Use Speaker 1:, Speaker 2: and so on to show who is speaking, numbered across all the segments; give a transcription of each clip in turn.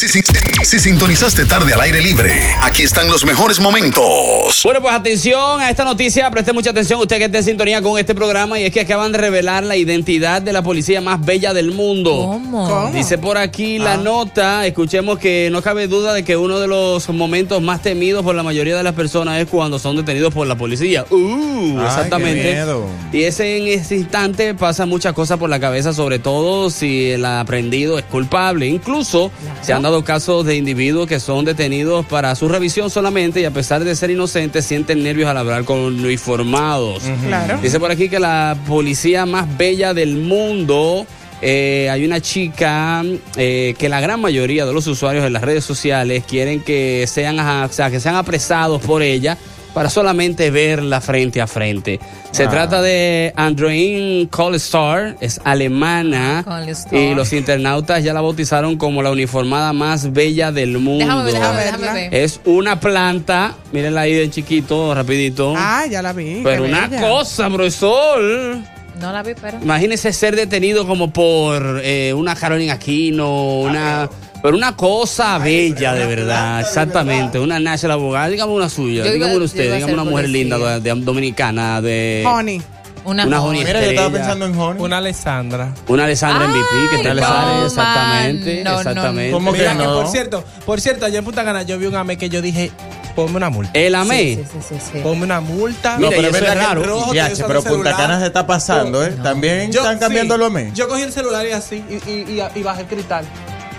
Speaker 1: Si, si- si sintonizaste tarde al aire libre, aquí están los mejores momentos.
Speaker 2: Bueno, pues atención a esta noticia, preste mucha atención usted que esté en sintonía con este programa y es que acaban de revelar la identidad de la policía más bella del mundo.
Speaker 3: ¿Cómo?
Speaker 2: Dice por aquí la nota, escuchemos que no cabe duda de que uno de los momentos más temidos por la mayoría de las personas es cuando son detenidos por la policía. Uh,
Speaker 4: Ay,
Speaker 2: exactamente.
Speaker 4: qué miedo.
Speaker 2: Y ese en ese instante pasa muchas cosas por la cabeza, sobre todo si el aprendido es culpable. Incluso se han dado casos de individuos que son detenidos para su revisión solamente y a pesar de ser inocentes sienten nervios al hablar con uniformados.
Speaker 3: Claro.
Speaker 2: Dice por aquí que la policía más bella del mundo. eh, hay una chica eh, que la gran mayoría de los usuarios de las redes sociales quieren que sean, o sea, que sean apresados por ella para solamente verla frente a frente. Se
Speaker 4: Ah.
Speaker 2: trata de Andrein Kohlstar, es alemana
Speaker 3: Kohlstar.
Speaker 2: y los internautas ya la bautizaron como la uniformada más bella del mundo.
Speaker 3: Déjame ver, déjame déjame ver.
Speaker 2: Es una planta, mírenla ahí de chiquito, rapidito.
Speaker 5: Ah, ya la vi.
Speaker 2: Pero una
Speaker 5: bella.
Speaker 2: cosa, profesor.
Speaker 3: No la vi, pero.
Speaker 2: Imagínese ser detenido como por eh, una Carolina Aquino, una. Pero una cosa bella, de verdad, exactamente. Una national abogada, dígame una suya,
Speaker 3: Yo
Speaker 2: dígame usted, dígame una mujer
Speaker 3: policía.
Speaker 2: linda de, de- dominicana, de.
Speaker 5: Honey.
Speaker 3: Una, joven.
Speaker 4: Mira, yo estaba pensando en Honey.
Speaker 6: Una Alessandra.
Speaker 2: Una Alessandra
Speaker 3: Ay,
Speaker 2: MVP, que tal
Speaker 3: no,
Speaker 2: Alessandra, exactamente,
Speaker 3: No, no,
Speaker 2: exactamente.
Speaker 4: ¿Cómo que
Speaker 6: Mira, que
Speaker 4: no?
Speaker 6: por cierto, por cierto, allá en Punta Cana yo vi un AME que yo dije, ponme una multa.
Speaker 2: El AME.
Speaker 3: Sí, sí, sí.
Speaker 6: Ponme una multa.
Speaker 4: No,
Speaker 2: Mira,
Speaker 4: pero es
Speaker 2: raro.
Speaker 4: Ya, pero Punta. Cana se está pasando, ¿eh? También
Speaker 6: Yo-
Speaker 4: están cambiando
Speaker 6: sí,
Speaker 4: lo mes.
Speaker 6: Yo cogí el celular y así, y, y, y, y bajé el cristal.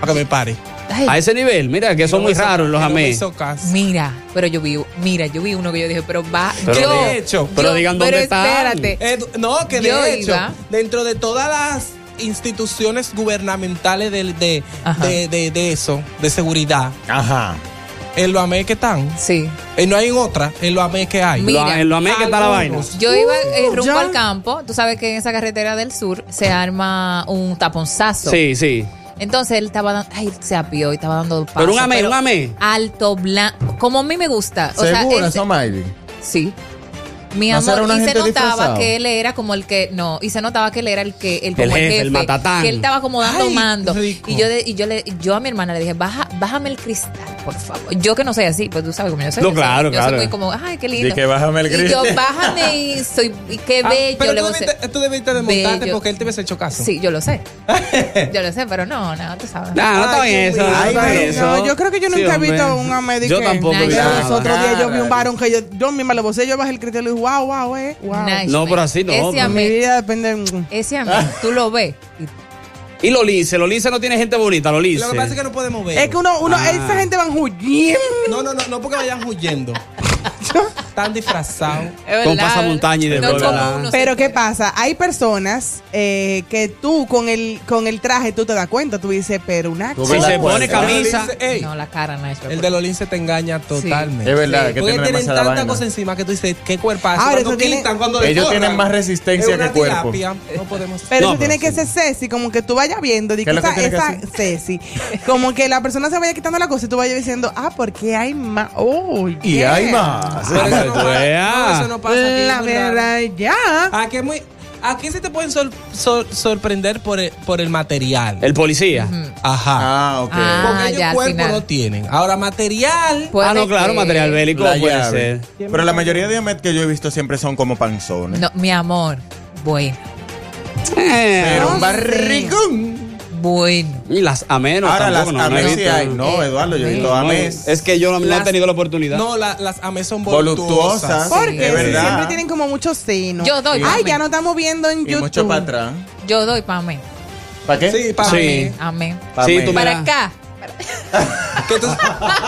Speaker 6: Para que me pare.
Speaker 3: Ay,
Speaker 2: A ese nivel, mira, que son
Speaker 6: No
Speaker 2: muy
Speaker 6: hizo-
Speaker 2: raros los
Speaker 6: no me
Speaker 2: AME.
Speaker 6: hizo caso.
Speaker 3: Mira, pero yo vi, mira, yo vi uno que yo dije, pero va,
Speaker 2: Pero
Speaker 3: yo,
Speaker 2: de
Speaker 6: hecho,
Speaker 2: pero
Speaker 3: yo-
Speaker 2: digan
Speaker 3: pero
Speaker 2: dónde están.
Speaker 3: espérate.
Speaker 6: Eh, no, que de
Speaker 3: Yo
Speaker 6: hecho,
Speaker 3: iba.
Speaker 6: dentro de todas las instituciones gubernamentales de, de, de, de eso, de seguridad,
Speaker 4: Ajá.
Speaker 6: en los AME que están,
Speaker 3: Sí.
Speaker 6: eh, no hay en otra, en los AME que hay.
Speaker 3: Mira,
Speaker 2: Lo- en los AME que está la vaina.
Speaker 3: Yo iba eh, rumbo
Speaker 5: ya.
Speaker 3: al campo. Tú sabes que en esa carretera del sur se arma un taponzazo.
Speaker 2: Sí, sí.
Speaker 3: Entonces él estaba dando, ay, se apió y estaba dando paso.
Speaker 2: Pero un AME, un AME.
Speaker 3: Alto, blanco, como a mí me gusta. O sea,
Speaker 4: ¿Segura,
Speaker 3: él-
Speaker 4: Somaili?
Speaker 3: sí. Mi
Speaker 4: ¿No
Speaker 3: amor, y se notaba
Speaker 4: disfrazado?
Speaker 3: que él era como el que, no, y se notaba que él era el que, el, como
Speaker 2: El jefe, el
Speaker 3: jefe,
Speaker 2: matatán.
Speaker 3: que él estaba como dando
Speaker 6: Ay,
Speaker 3: mando.
Speaker 6: rico.
Speaker 3: Y yo, de- y yo le, yo a mi hermana le dije, baja, bájame el cristal, por favor. Yo que no soy así, pues tú sabes cómo yo soy.
Speaker 2: No,
Speaker 3: yo soy-
Speaker 2: claro,
Speaker 3: yo
Speaker 2: claro.
Speaker 3: soy muy como, ay, qué lindo.
Speaker 4: Di que bájame el
Speaker 3: Y yo,
Speaker 4: cristal.
Speaker 3: bájame y soy, y qué
Speaker 6: Ah,
Speaker 3: bello.
Speaker 6: pero
Speaker 3: le
Speaker 6: tú
Speaker 3: a
Speaker 6: debiste, tú debiste de montarte
Speaker 3: Bello.
Speaker 6: porque él te hubiese hecho caso.
Speaker 3: Sí, yo lo sé. yo lo sé, pero no, no, tú sabes.
Speaker 2: Nah, no está bien eso. no está
Speaker 5: Ay,
Speaker 2: bien
Speaker 5: no,
Speaker 2: eso.
Speaker 5: yo creo que yo
Speaker 2: Sí,
Speaker 5: nunca he visto un AME
Speaker 2: Yo
Speaker 5: que-
Speaker 2: tampoco he
Speaker 3: Nice.
Speaker 2: visto
Speaker 5: Pero
Speaker 2: nada.
Speaker 5: los otros días yo vi un varón que yo, yo misma le vocé, yo bajé el criterio y dije, wow, wow, eh, wow.
Speaker 3: Nice,
Speaker 2: No,
Speaker 3: man.
Speaker 2: pero así no,
Speaker 3: Ese
Speaker 5: Mi vida depende.
Speaker 3: ese a mí, tú lo ves. y-
Speaker 2: Y los lince, los lince no tiene gente bonita, los lince.
Speaker 6: Lo que pasa es que no podemos ver.
Speaker 5: Es que uno, uno,
Speaker 2: Ah.
Speaker 5: esa gente van huyendo.
Speaker 6: No, no, no, no porque vayan huyendo. Están disfrazados.
Speaker 2: Con pasamontaña y de
Speaker 3: No se
Speaker 5: Pero ¿qué pasa? Hay personas eh, que tú con el, con el traje tú te das cuenta, tú dices, pero una
Speaker 4: Tú
Speaker 2: Si se pone camisa.
Speaker 6: Ey,
Speaker 3: No, la cara no es.
Speaker 6: el de los lince te engaña totalmente.
Speaker 4: Es verdad,
Speaker 3: Sí.
Speaker 4: que
Speaker 6: Porque tienen tanta
Speaker 4: vaina.
Speaker 6: cosa encima que tú dices, ¿qué cuerpazo?
Speaker 5: Ahora,
Speaker 6: cuando
Speaker 5: eso tiene-
Speaker 6: cuando
Speaker 4: Ellos tienen más resistencia que cuerpo.
Speaker 6: No podemos.
Speaker 5: Pero
Speaker 2: No,
Speaker 5: eso tiene que ser Ceci, como que tú vayas viendo, di
Speaker 4: ¿Qué
Speaker 5: que
Speaker 4: es lo
Speaker 5: esa, Ceci, como que la persona se vaya quitando la cosa y tú vayas diciendo, ah, porque hay más. Oh,
Speaker 4: Y
Speaker 5: yeah.
Speaker 4: hay más.
Speaker 6: Pero no
Speaker 2: veas.
Speaker 6: no, eso no pasa aquí.
Speaker 5: La verdad, ya.
Speaker 6: Aquí es muy. Aquí se te pueden sor- sor- sorprender por el, por el material.
Speaker 2: El policía.
Speaker 6: Ajá.
Speaker 4: Ah, ok.
Speaker 3: Ah,
Speaker 6: Porque ellos
Speaker 3: ya,
Speaker 6: cuerpo
Speaker 3: final.
Speaker 6: no tienen. Ahora, material.
Speaker 2: Ah, no, claro, material bélico
Speaker 4: La
Speaker 2: puede
Speaker 4: llave.
Speaker 2: ser.
Speaker 4: Pero la mayoría de Amet que yo he visto siempre son como panzones.
Speaker 3: No, mi amor. Bueno.
Speaker 4: Pero un barrigón.
Speaker 3: Bueno.
Speaker 2: Y las amenos
Speaker 4: Ahora las
Speaker 2: tampoco, no, no he
Speaker 4: Ames sí hay. No, Eduardo, yo he visto
Speaker 2: No,
Speaker 4: Ames.
Speaker 2: Es que yo no, no he
Speaker 6: Las-
Speaker 2: tenido la oportunidad.
Speaker 6: No, la- las ames son
Speaker 4: Voluptuosas.
Speaker 6: voluptuosas.
Speaker 5: Porque
Speaker 4: es verdad.
Speaker 5: siempre tienen como muchos senos.
Speaker 3: Yo doy,
Speaker 5: Ay,
Speaker 3: mami.
Speaker 5: ya no estamos viendo en
Speaker 4: Y
Speaker 5: YouTube.
Speaker 4: mucho para atrás.
Speaker 3: Yo doy para mí.
Speaker 4: ¿Para qué?
Speaker 6: Sí, para
Speaker 2: Sí.
Speaker 6: mí.
Speaker 3: Amén.
Speaker 4: Pa'
Speaker 2: Sí, tú me
Speaker 3: Para acá.
Speaker 6: Que tú-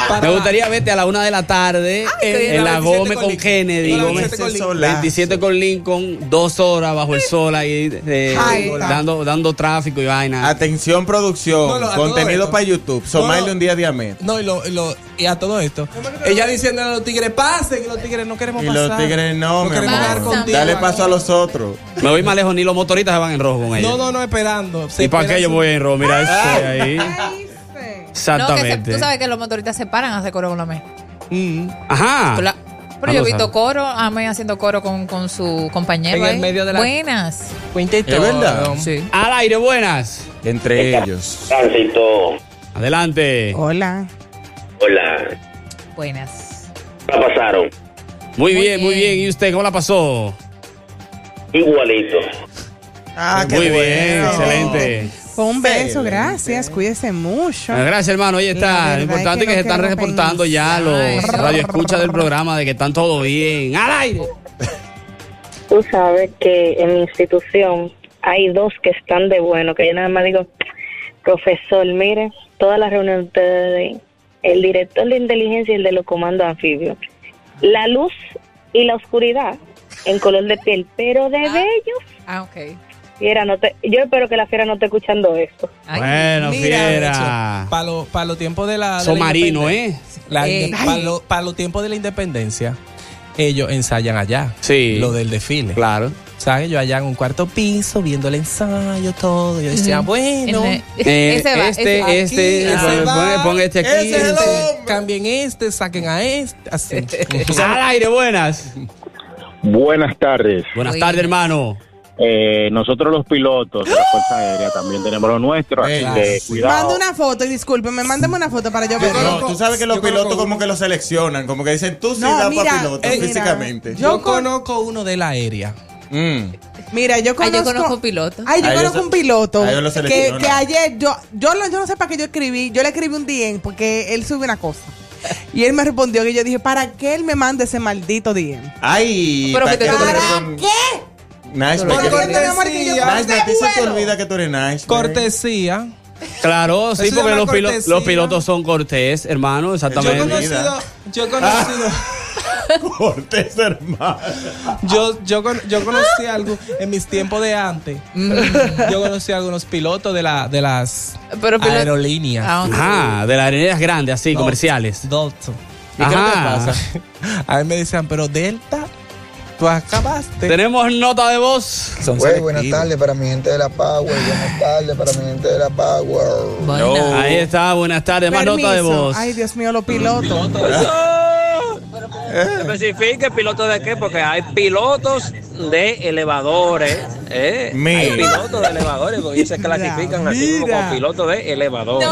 Speaker 6: para-
Speaker 2: Me gustaría verte a la una de la tarde
Speaker 6: qué
Speaker 2: en la. Gómez con
Speaker 6: 27
Speaker 2: Kennedy.
Speaker 6: con
Speaker 2: Gómez
Speaker 6: 27 con
Speaker 4: Solazo.
Speaker 2: 27 con Lincoln, dos horas bajo el sol ahí, eh,
Speaker 5: Ay,
Speaker 2: dando, dando tráfico y vaina.
Speaker 4: Atención, producción.
Speaker 6: No, no,
Speaker 4: contenido para YouTube. Somaile
Speaker 6: no.
Speaker 4: un día de Amet.
Speaker 6: No, y, lo, y, lo- y a todo esto. Ella diciendo a los tigres, pasen, y los tigres no queremos
Speaker 4: Y
Speaker 6: pasar.
Speaker 4: los tigres no,
Speaker 6: No
Speaker 4: mi
Speaker 6: queremos
Speaker 4: amor.
Speaker 6: contigo.
Speaker 4: Dale paso a los otros.
Speaker 2: Me voy más lejos, ni los motoristas se van en rojo con ellos.
Speaker 6: No, no, no, esperando. Se
Speaker 2: ¿Y para qué yo voy en rojo? Mira eso ahí.
Speaker 5: Sí.
Speaker 3: No, que se-
Speaker 2: Exactamente.
Speaker 3: tú sabes que los motoristas se paran a hacer coro con la me.
Speaker 6: Mm.
Speaker 2: Ajá.
Speaker 3: La- Pero
Speaker 2: Ah,
Speaker 3: yo he visto coro, Amé haciendo coro con, con su compañero.
Speaker 6: En el
Speaker 3: ahí.
Speaker 6: medio de la-
Speaker 3: Buenas.
Speaker 6: Cuenta y
Speaker 4: ¿Es
Speaker 6: todo.
Speaker 4: verdad?
Speaker 3: Sí.
Speaker 2: Al aire, buenas.
Speaker 4: Entre ellos.
Speaker 7: Tránsito.
Speaker 2: Adelante.
Speaker 5: Hola.
Speaker 7: Hola.
Speaker 3: Buenas.
Speaker 7: ¿Qué pasaron?
Speaker 2: Muy
Speaker 3: Muy
Speaker 2: bien, muy
Speaker 3: bien.
Speaker 2: ¿Y usted cómo la pasó?
Speaker 7: Igualito.
Speaker 5: Ah,
Speaker 2: Muy bien, excelente.
Speaker 5: Fue un beso,
Speaker 4: Excelente.
Speaker 5: gracias. Cuídese mucho.
Speaker 2: Gracias, hermano. Ahí está. Lo importante
Speaker 5: que
Speaker 2: es que
Speaker 5: no
Speaker 2: se están reportando ya los
Speaker 3: pensar.
Speaker 2: radioescuchas del programa de que están todo bien. ¡Al aire!
Speaker 8: Tú sabes que en mi institución hay dos que están de bueno, que yo nada más digo, profesor, mire, todas las reuniones de ustedes, el director de inteligencia y el de los comandos anfibios, la luz y la oscuridad en color de piel, pero de bellos,
Speaker 3: Ah, ok.
Speaker 8: Fiera, no te, yo espero que la fiera no esté escuchando esto.
Speaker 3: Ay,
Speaker 2: Bueno, fiera.
Speaker 6: Para los pa los tiempos de la.
Speaker 2: Son marinos, ¿eh?
Speaker 3: Ey.
Speaker 6: inde- pa' lo- los tiempos de la independencia, ellos ensayan allá.
Speaker 2: Sí.
Speaker 6: Lo del desfile.
Speaker 2: Claro.
Speaker 6: ¿Sabes? Yo allá en un cuarto piso, viendo el ensayo, todo. Yo decía, bueno.
Speaker 3: En-
Speaker 2: Eh,
Speaker 3: ese va,
Speaker 2: este,
Speaker 3: ese-
Speaker 2: este,
Speaker 6: Aquí, va.
Speaker 2: pon- pon este aquí.
Speaker 4: Ese es el
Speaker 2: este.
Speaker 6: Cambien este, saquen a este. Así.
Speaker 2: Al aire, buenas.
Speaker 7: Buenas tardes.
Speaker 2: Buenas. tardes, hermano.
Speaker 7: Eh, nosotros los pilotos de la Fuerza Aérea también tenemos lo nuestro, así que cuidado.
Speaker 5: Manda una foto y discúlpeme, mándame una foto para yo
Speaker 4: No,
Speaker 5: verlo.
Speaker 4: tú sabes que los
Speaker 6: yo
Speaker 4: pilotos como que lo seleccionan, como que dicen, tú sí
Speaker 5: No,
Speaker 4: das para piloto
Speaker 5: eh, mira,
Speaker 4: físicamente.
Speaker 6: Yo
Speaker 5: Yo con-
Speaker 6: conozco uno de la aérea.
Speaker 4: Mm.
Speaker 5: Mira, yo
Speaker 3: Ay,
Speaker 5: conozco.
Speaker 3: yo conozco pilotos.
Speaker 5: Ay, yo conozco un piloto
Speaker 4: a ellos lo
Speaker 5: que, que ayer yo, yo, lo- yo no sé para qué yo escribí, yo le escribí un DM porque él sube una cosa. Y él me respondió que yo dije, ¿para qué él me manda ese maldito DM?
Speaker 4: Ay, ¿para
Speaker 3: que te
Speaker 4: qué tú
Speaker 3: ¿Para
Speaker 4: eres con-
Speaker 5: ¿Qué?
Speaker 4: Nice,
Speaker 6: Por
Speaker 4: porque-
Speaker 6: cortesía.
Speaker 4: Nice, a ti se te olvida que tú eres nice.
Speaker 6: Cortesía.
Speaker 2: Claro, sí,
Speaker 6: Eso
Speaker 2: porque los, pilo-
Speaker 6: cortesía.
Speaker 2: los pilotos son cortés, hermano,
Speaker 6: Yo he
Speaker 2: exactamente.
Speaker 6: conocido. Yo he conocido.
Speaker 4: Cortés, hermano.
Speaker 6: Yo, yo, yo conocí algo en mis tiempos de antes. Yo conocí a algunos pilotos de, la, de las
Speaker 3: Pero piloto-
Speaker 6: aerolíneas.
Speaker 3: Ah, ok.
Speaker 2: Ajá, de las arenas grandes, así, comerciales.
Speaker 6: Dalton.
Speaker 4: ¿Y qué te
Speaker 2: Ajá.
Speaker 4: pasa?
Speaker 6: A mí me decían, pero Delta, tú acabaste.
Speaker 2: Tenemos nota de voz.
Speaker 6: Son
Speaker 9: Güey, buenas tardes para mi gente de la Power. Buenas tardes para mi gente de la Power.
Speaker 2: Ahí está, buenas tardes, más nota de voz.
Speaker 5: Ay, Dios mío, los pilotos.
Speaker 10: Especifique piloto de qué, porque hay pilotos de elevadores. ¿eh?
Speaker 4: Mira.
Speaker 10: Hay pilotos de elevadores, porque ellos se clasifican así
Speaker 5: Mira.
Speaker 10: como pilotos de elevadores.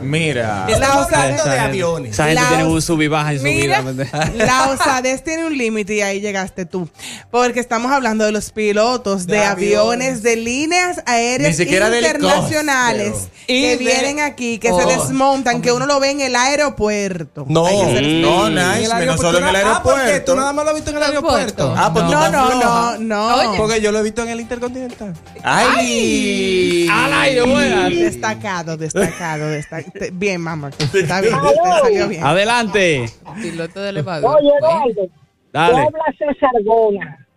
Speaker 4: Mira.
Speaker 6: Estamos
Speaker 5: La
Speaker 6: hablando de
Speaker 2: gente-
Speaker 6: aviones.
Speaker 2: Esa gente
Speaker 5: La-
Speaker 2: tiene un sub y baja en su
Speaker 5: Mira,
Speaker 2: vida.
Speaker 5: la osadez tiene un límite y ahí llegaste tú. Porque estamos hablando de los pilotos de,
Speaker 6: De
Speaker 5: aviones, de líneas aéreas internacionales.
Speaker 6: Y
Speaker 5: que
Speaker 6: de-
Speaker 5: vienen aquí, que
Speaker 6: Oh.
Speaker 5: se desmontan, que uno lo ve en el aeropuerto.
Speaker 6: No.
Speaker 4: No,
Speaker 6: En
Speaker 4: nice,
Speaker 6: aeropuerto.
Speaker 4: solo en el
Speaker 6: Ah, ¿por qué?
Speaker 4: aeropuerto.
Speaker 6: ¿Tú nada más lo has visto en el aeropuerto?
Speaker 4: Ah, pues
Speaker 5: No,
Speaker 4: estás
Speaker 5: no, no, no.
Speaker 3: Oye.
Speaker 6: Porque yo lo he visto en el Intercontinental.
Speaker 4: Ay.
Speaker 2: Al aire.
Speaker 5: Destacado, destacado, destacado. Bien, mamá. Está bien, te salió bien.
Speaker 2: Adelante.
Speaker 3: Piloto de elevador.
Speaker 8: Oye. Eduardo,
Speaker 2: Dale.
Speaker 8: habla César Gona.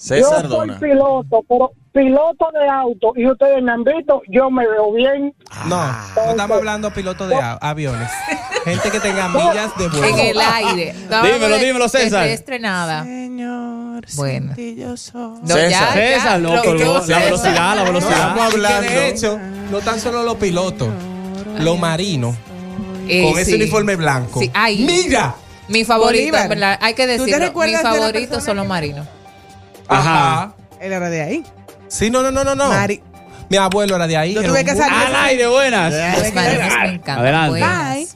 Speaker 4: César
Speaker 8: yo
Speaker 4: Dona.
Speaker 8: soy piloto, pero piloto de auto, y ustedes me han visto, yo me veo bien.
Speaker 6: No, no estamos hablando de pilotos de aviones. Gente que tenga millas de vuelo.
Speaker 3: En el aire. No,
Speaker 2: Dímelo, dímelo, César.
Speaker 3: Terrestre nada.
Speaker 5: Señor,
Speaker 3: Bueno.
Speaker 5: sin ti yo soy.
Speaker 3: No,
Speaker 4: César.
Speaker 3: ya, ya.
Speaker 2: César, no,
Speaker 3: Lo-
Speaker 2: pero la
Speaker 3: César.
Speaker 2: velocidad, la velocidad.
Speaker 4: Estamos
Speaker 6: que
Speaker 4: hablando.
Speaker 6: de hecho, no tan solo los pilotos, los marinos,
Speaker 3: Eh,
Speaker 6: con ese uniforme blanco.
Speaker 3: Sí.
Speaker 6: ¡Mira!
Speaker 3: Mi favorito,
Speaker 5: Bolívar.
Speaker 3: hay que
Speaker 5: ¿Tú te
Speaker 3: decirlo. Mis
Speaker 5: recuerdas de
Speaker 3: son los
Speaker 5: que-
Speaker 3: marinos.
Speaker 6: Ajá.
Speaker 5: Él era de ahí.
Speaker 6: Sí, no, no, no, no, no.
Speaker 5: Mari-
Speaker 6: Mi abuelo era de ahí.
Speaker 5: Yo tuve que salir.
Speaker 2: Al aire, buenas.
Speaker 3: Encantan.
Speaker 2: Adelante.
Speaker 5: Bye.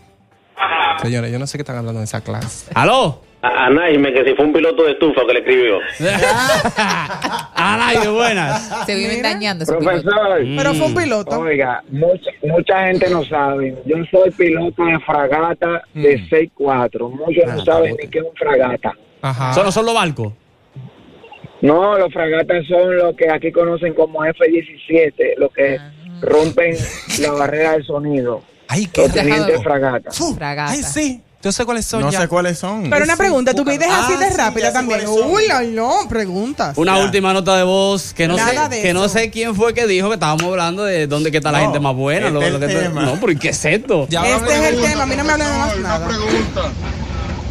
Speaker 6: Señores, yo no sé qué están hablando en esa clase.
Speaker 2: ¿Aló?
Speaker 7: A, a Naime, que si fue un piloto de estufa que le escribió.
Speaker 2: Ay, buenas.
Speaker 3: Se viven dañando.
Speaker 11: Profesor.
Speaker 3: piloto.
Speaker 5: Pero fue un piloto.
Speaker 11: Oiga, mucha, mucha gente no sabe. Yo soy piloto de fragata de 6-4. Muchos no saben ni qué es un fragata.
Speaker 2: Solo son los barcos.
Speaker 11: No, los fragatas son lo que aquí conocen como F-17, los que rompen la barrera del sonido.
Speaker 6: Ay,
Speaker 11: Los tenientes fragata.
Speaker 6: Ay, sí. Yo sé cuáles son
Speaker 4: No
Speaker 6: ya.
Speaker 4: sé cuáles son.
Speaker 5: Pero una pregunta, ¿tu vida es así de
Speaker 6: Ah, sí,
Speaker 5: rápida
Speaker 6: ya
Speaker 5: también? Uy, no, no, preguntas.
Speaker 2: Una última nota de voz que no
Speaker 5: Nada
Speaker 2: sé
Speaker 5: de
Speaker 2: que no
Speaker 5: eso.
Speaker 2: sé quién fue que dijo que estábamos hablando de dónde que está la
Speaker 4: No,
Speaker 2: gente más buena.
Speaker 4: este
Speaker 2: lo- lo que no, pero ¿y ¿qué es esto?
Speaker 6: Ya
Speaker 5: Este es el tema, a mí no me hablan de más nada.
Speaker 12: pregunta.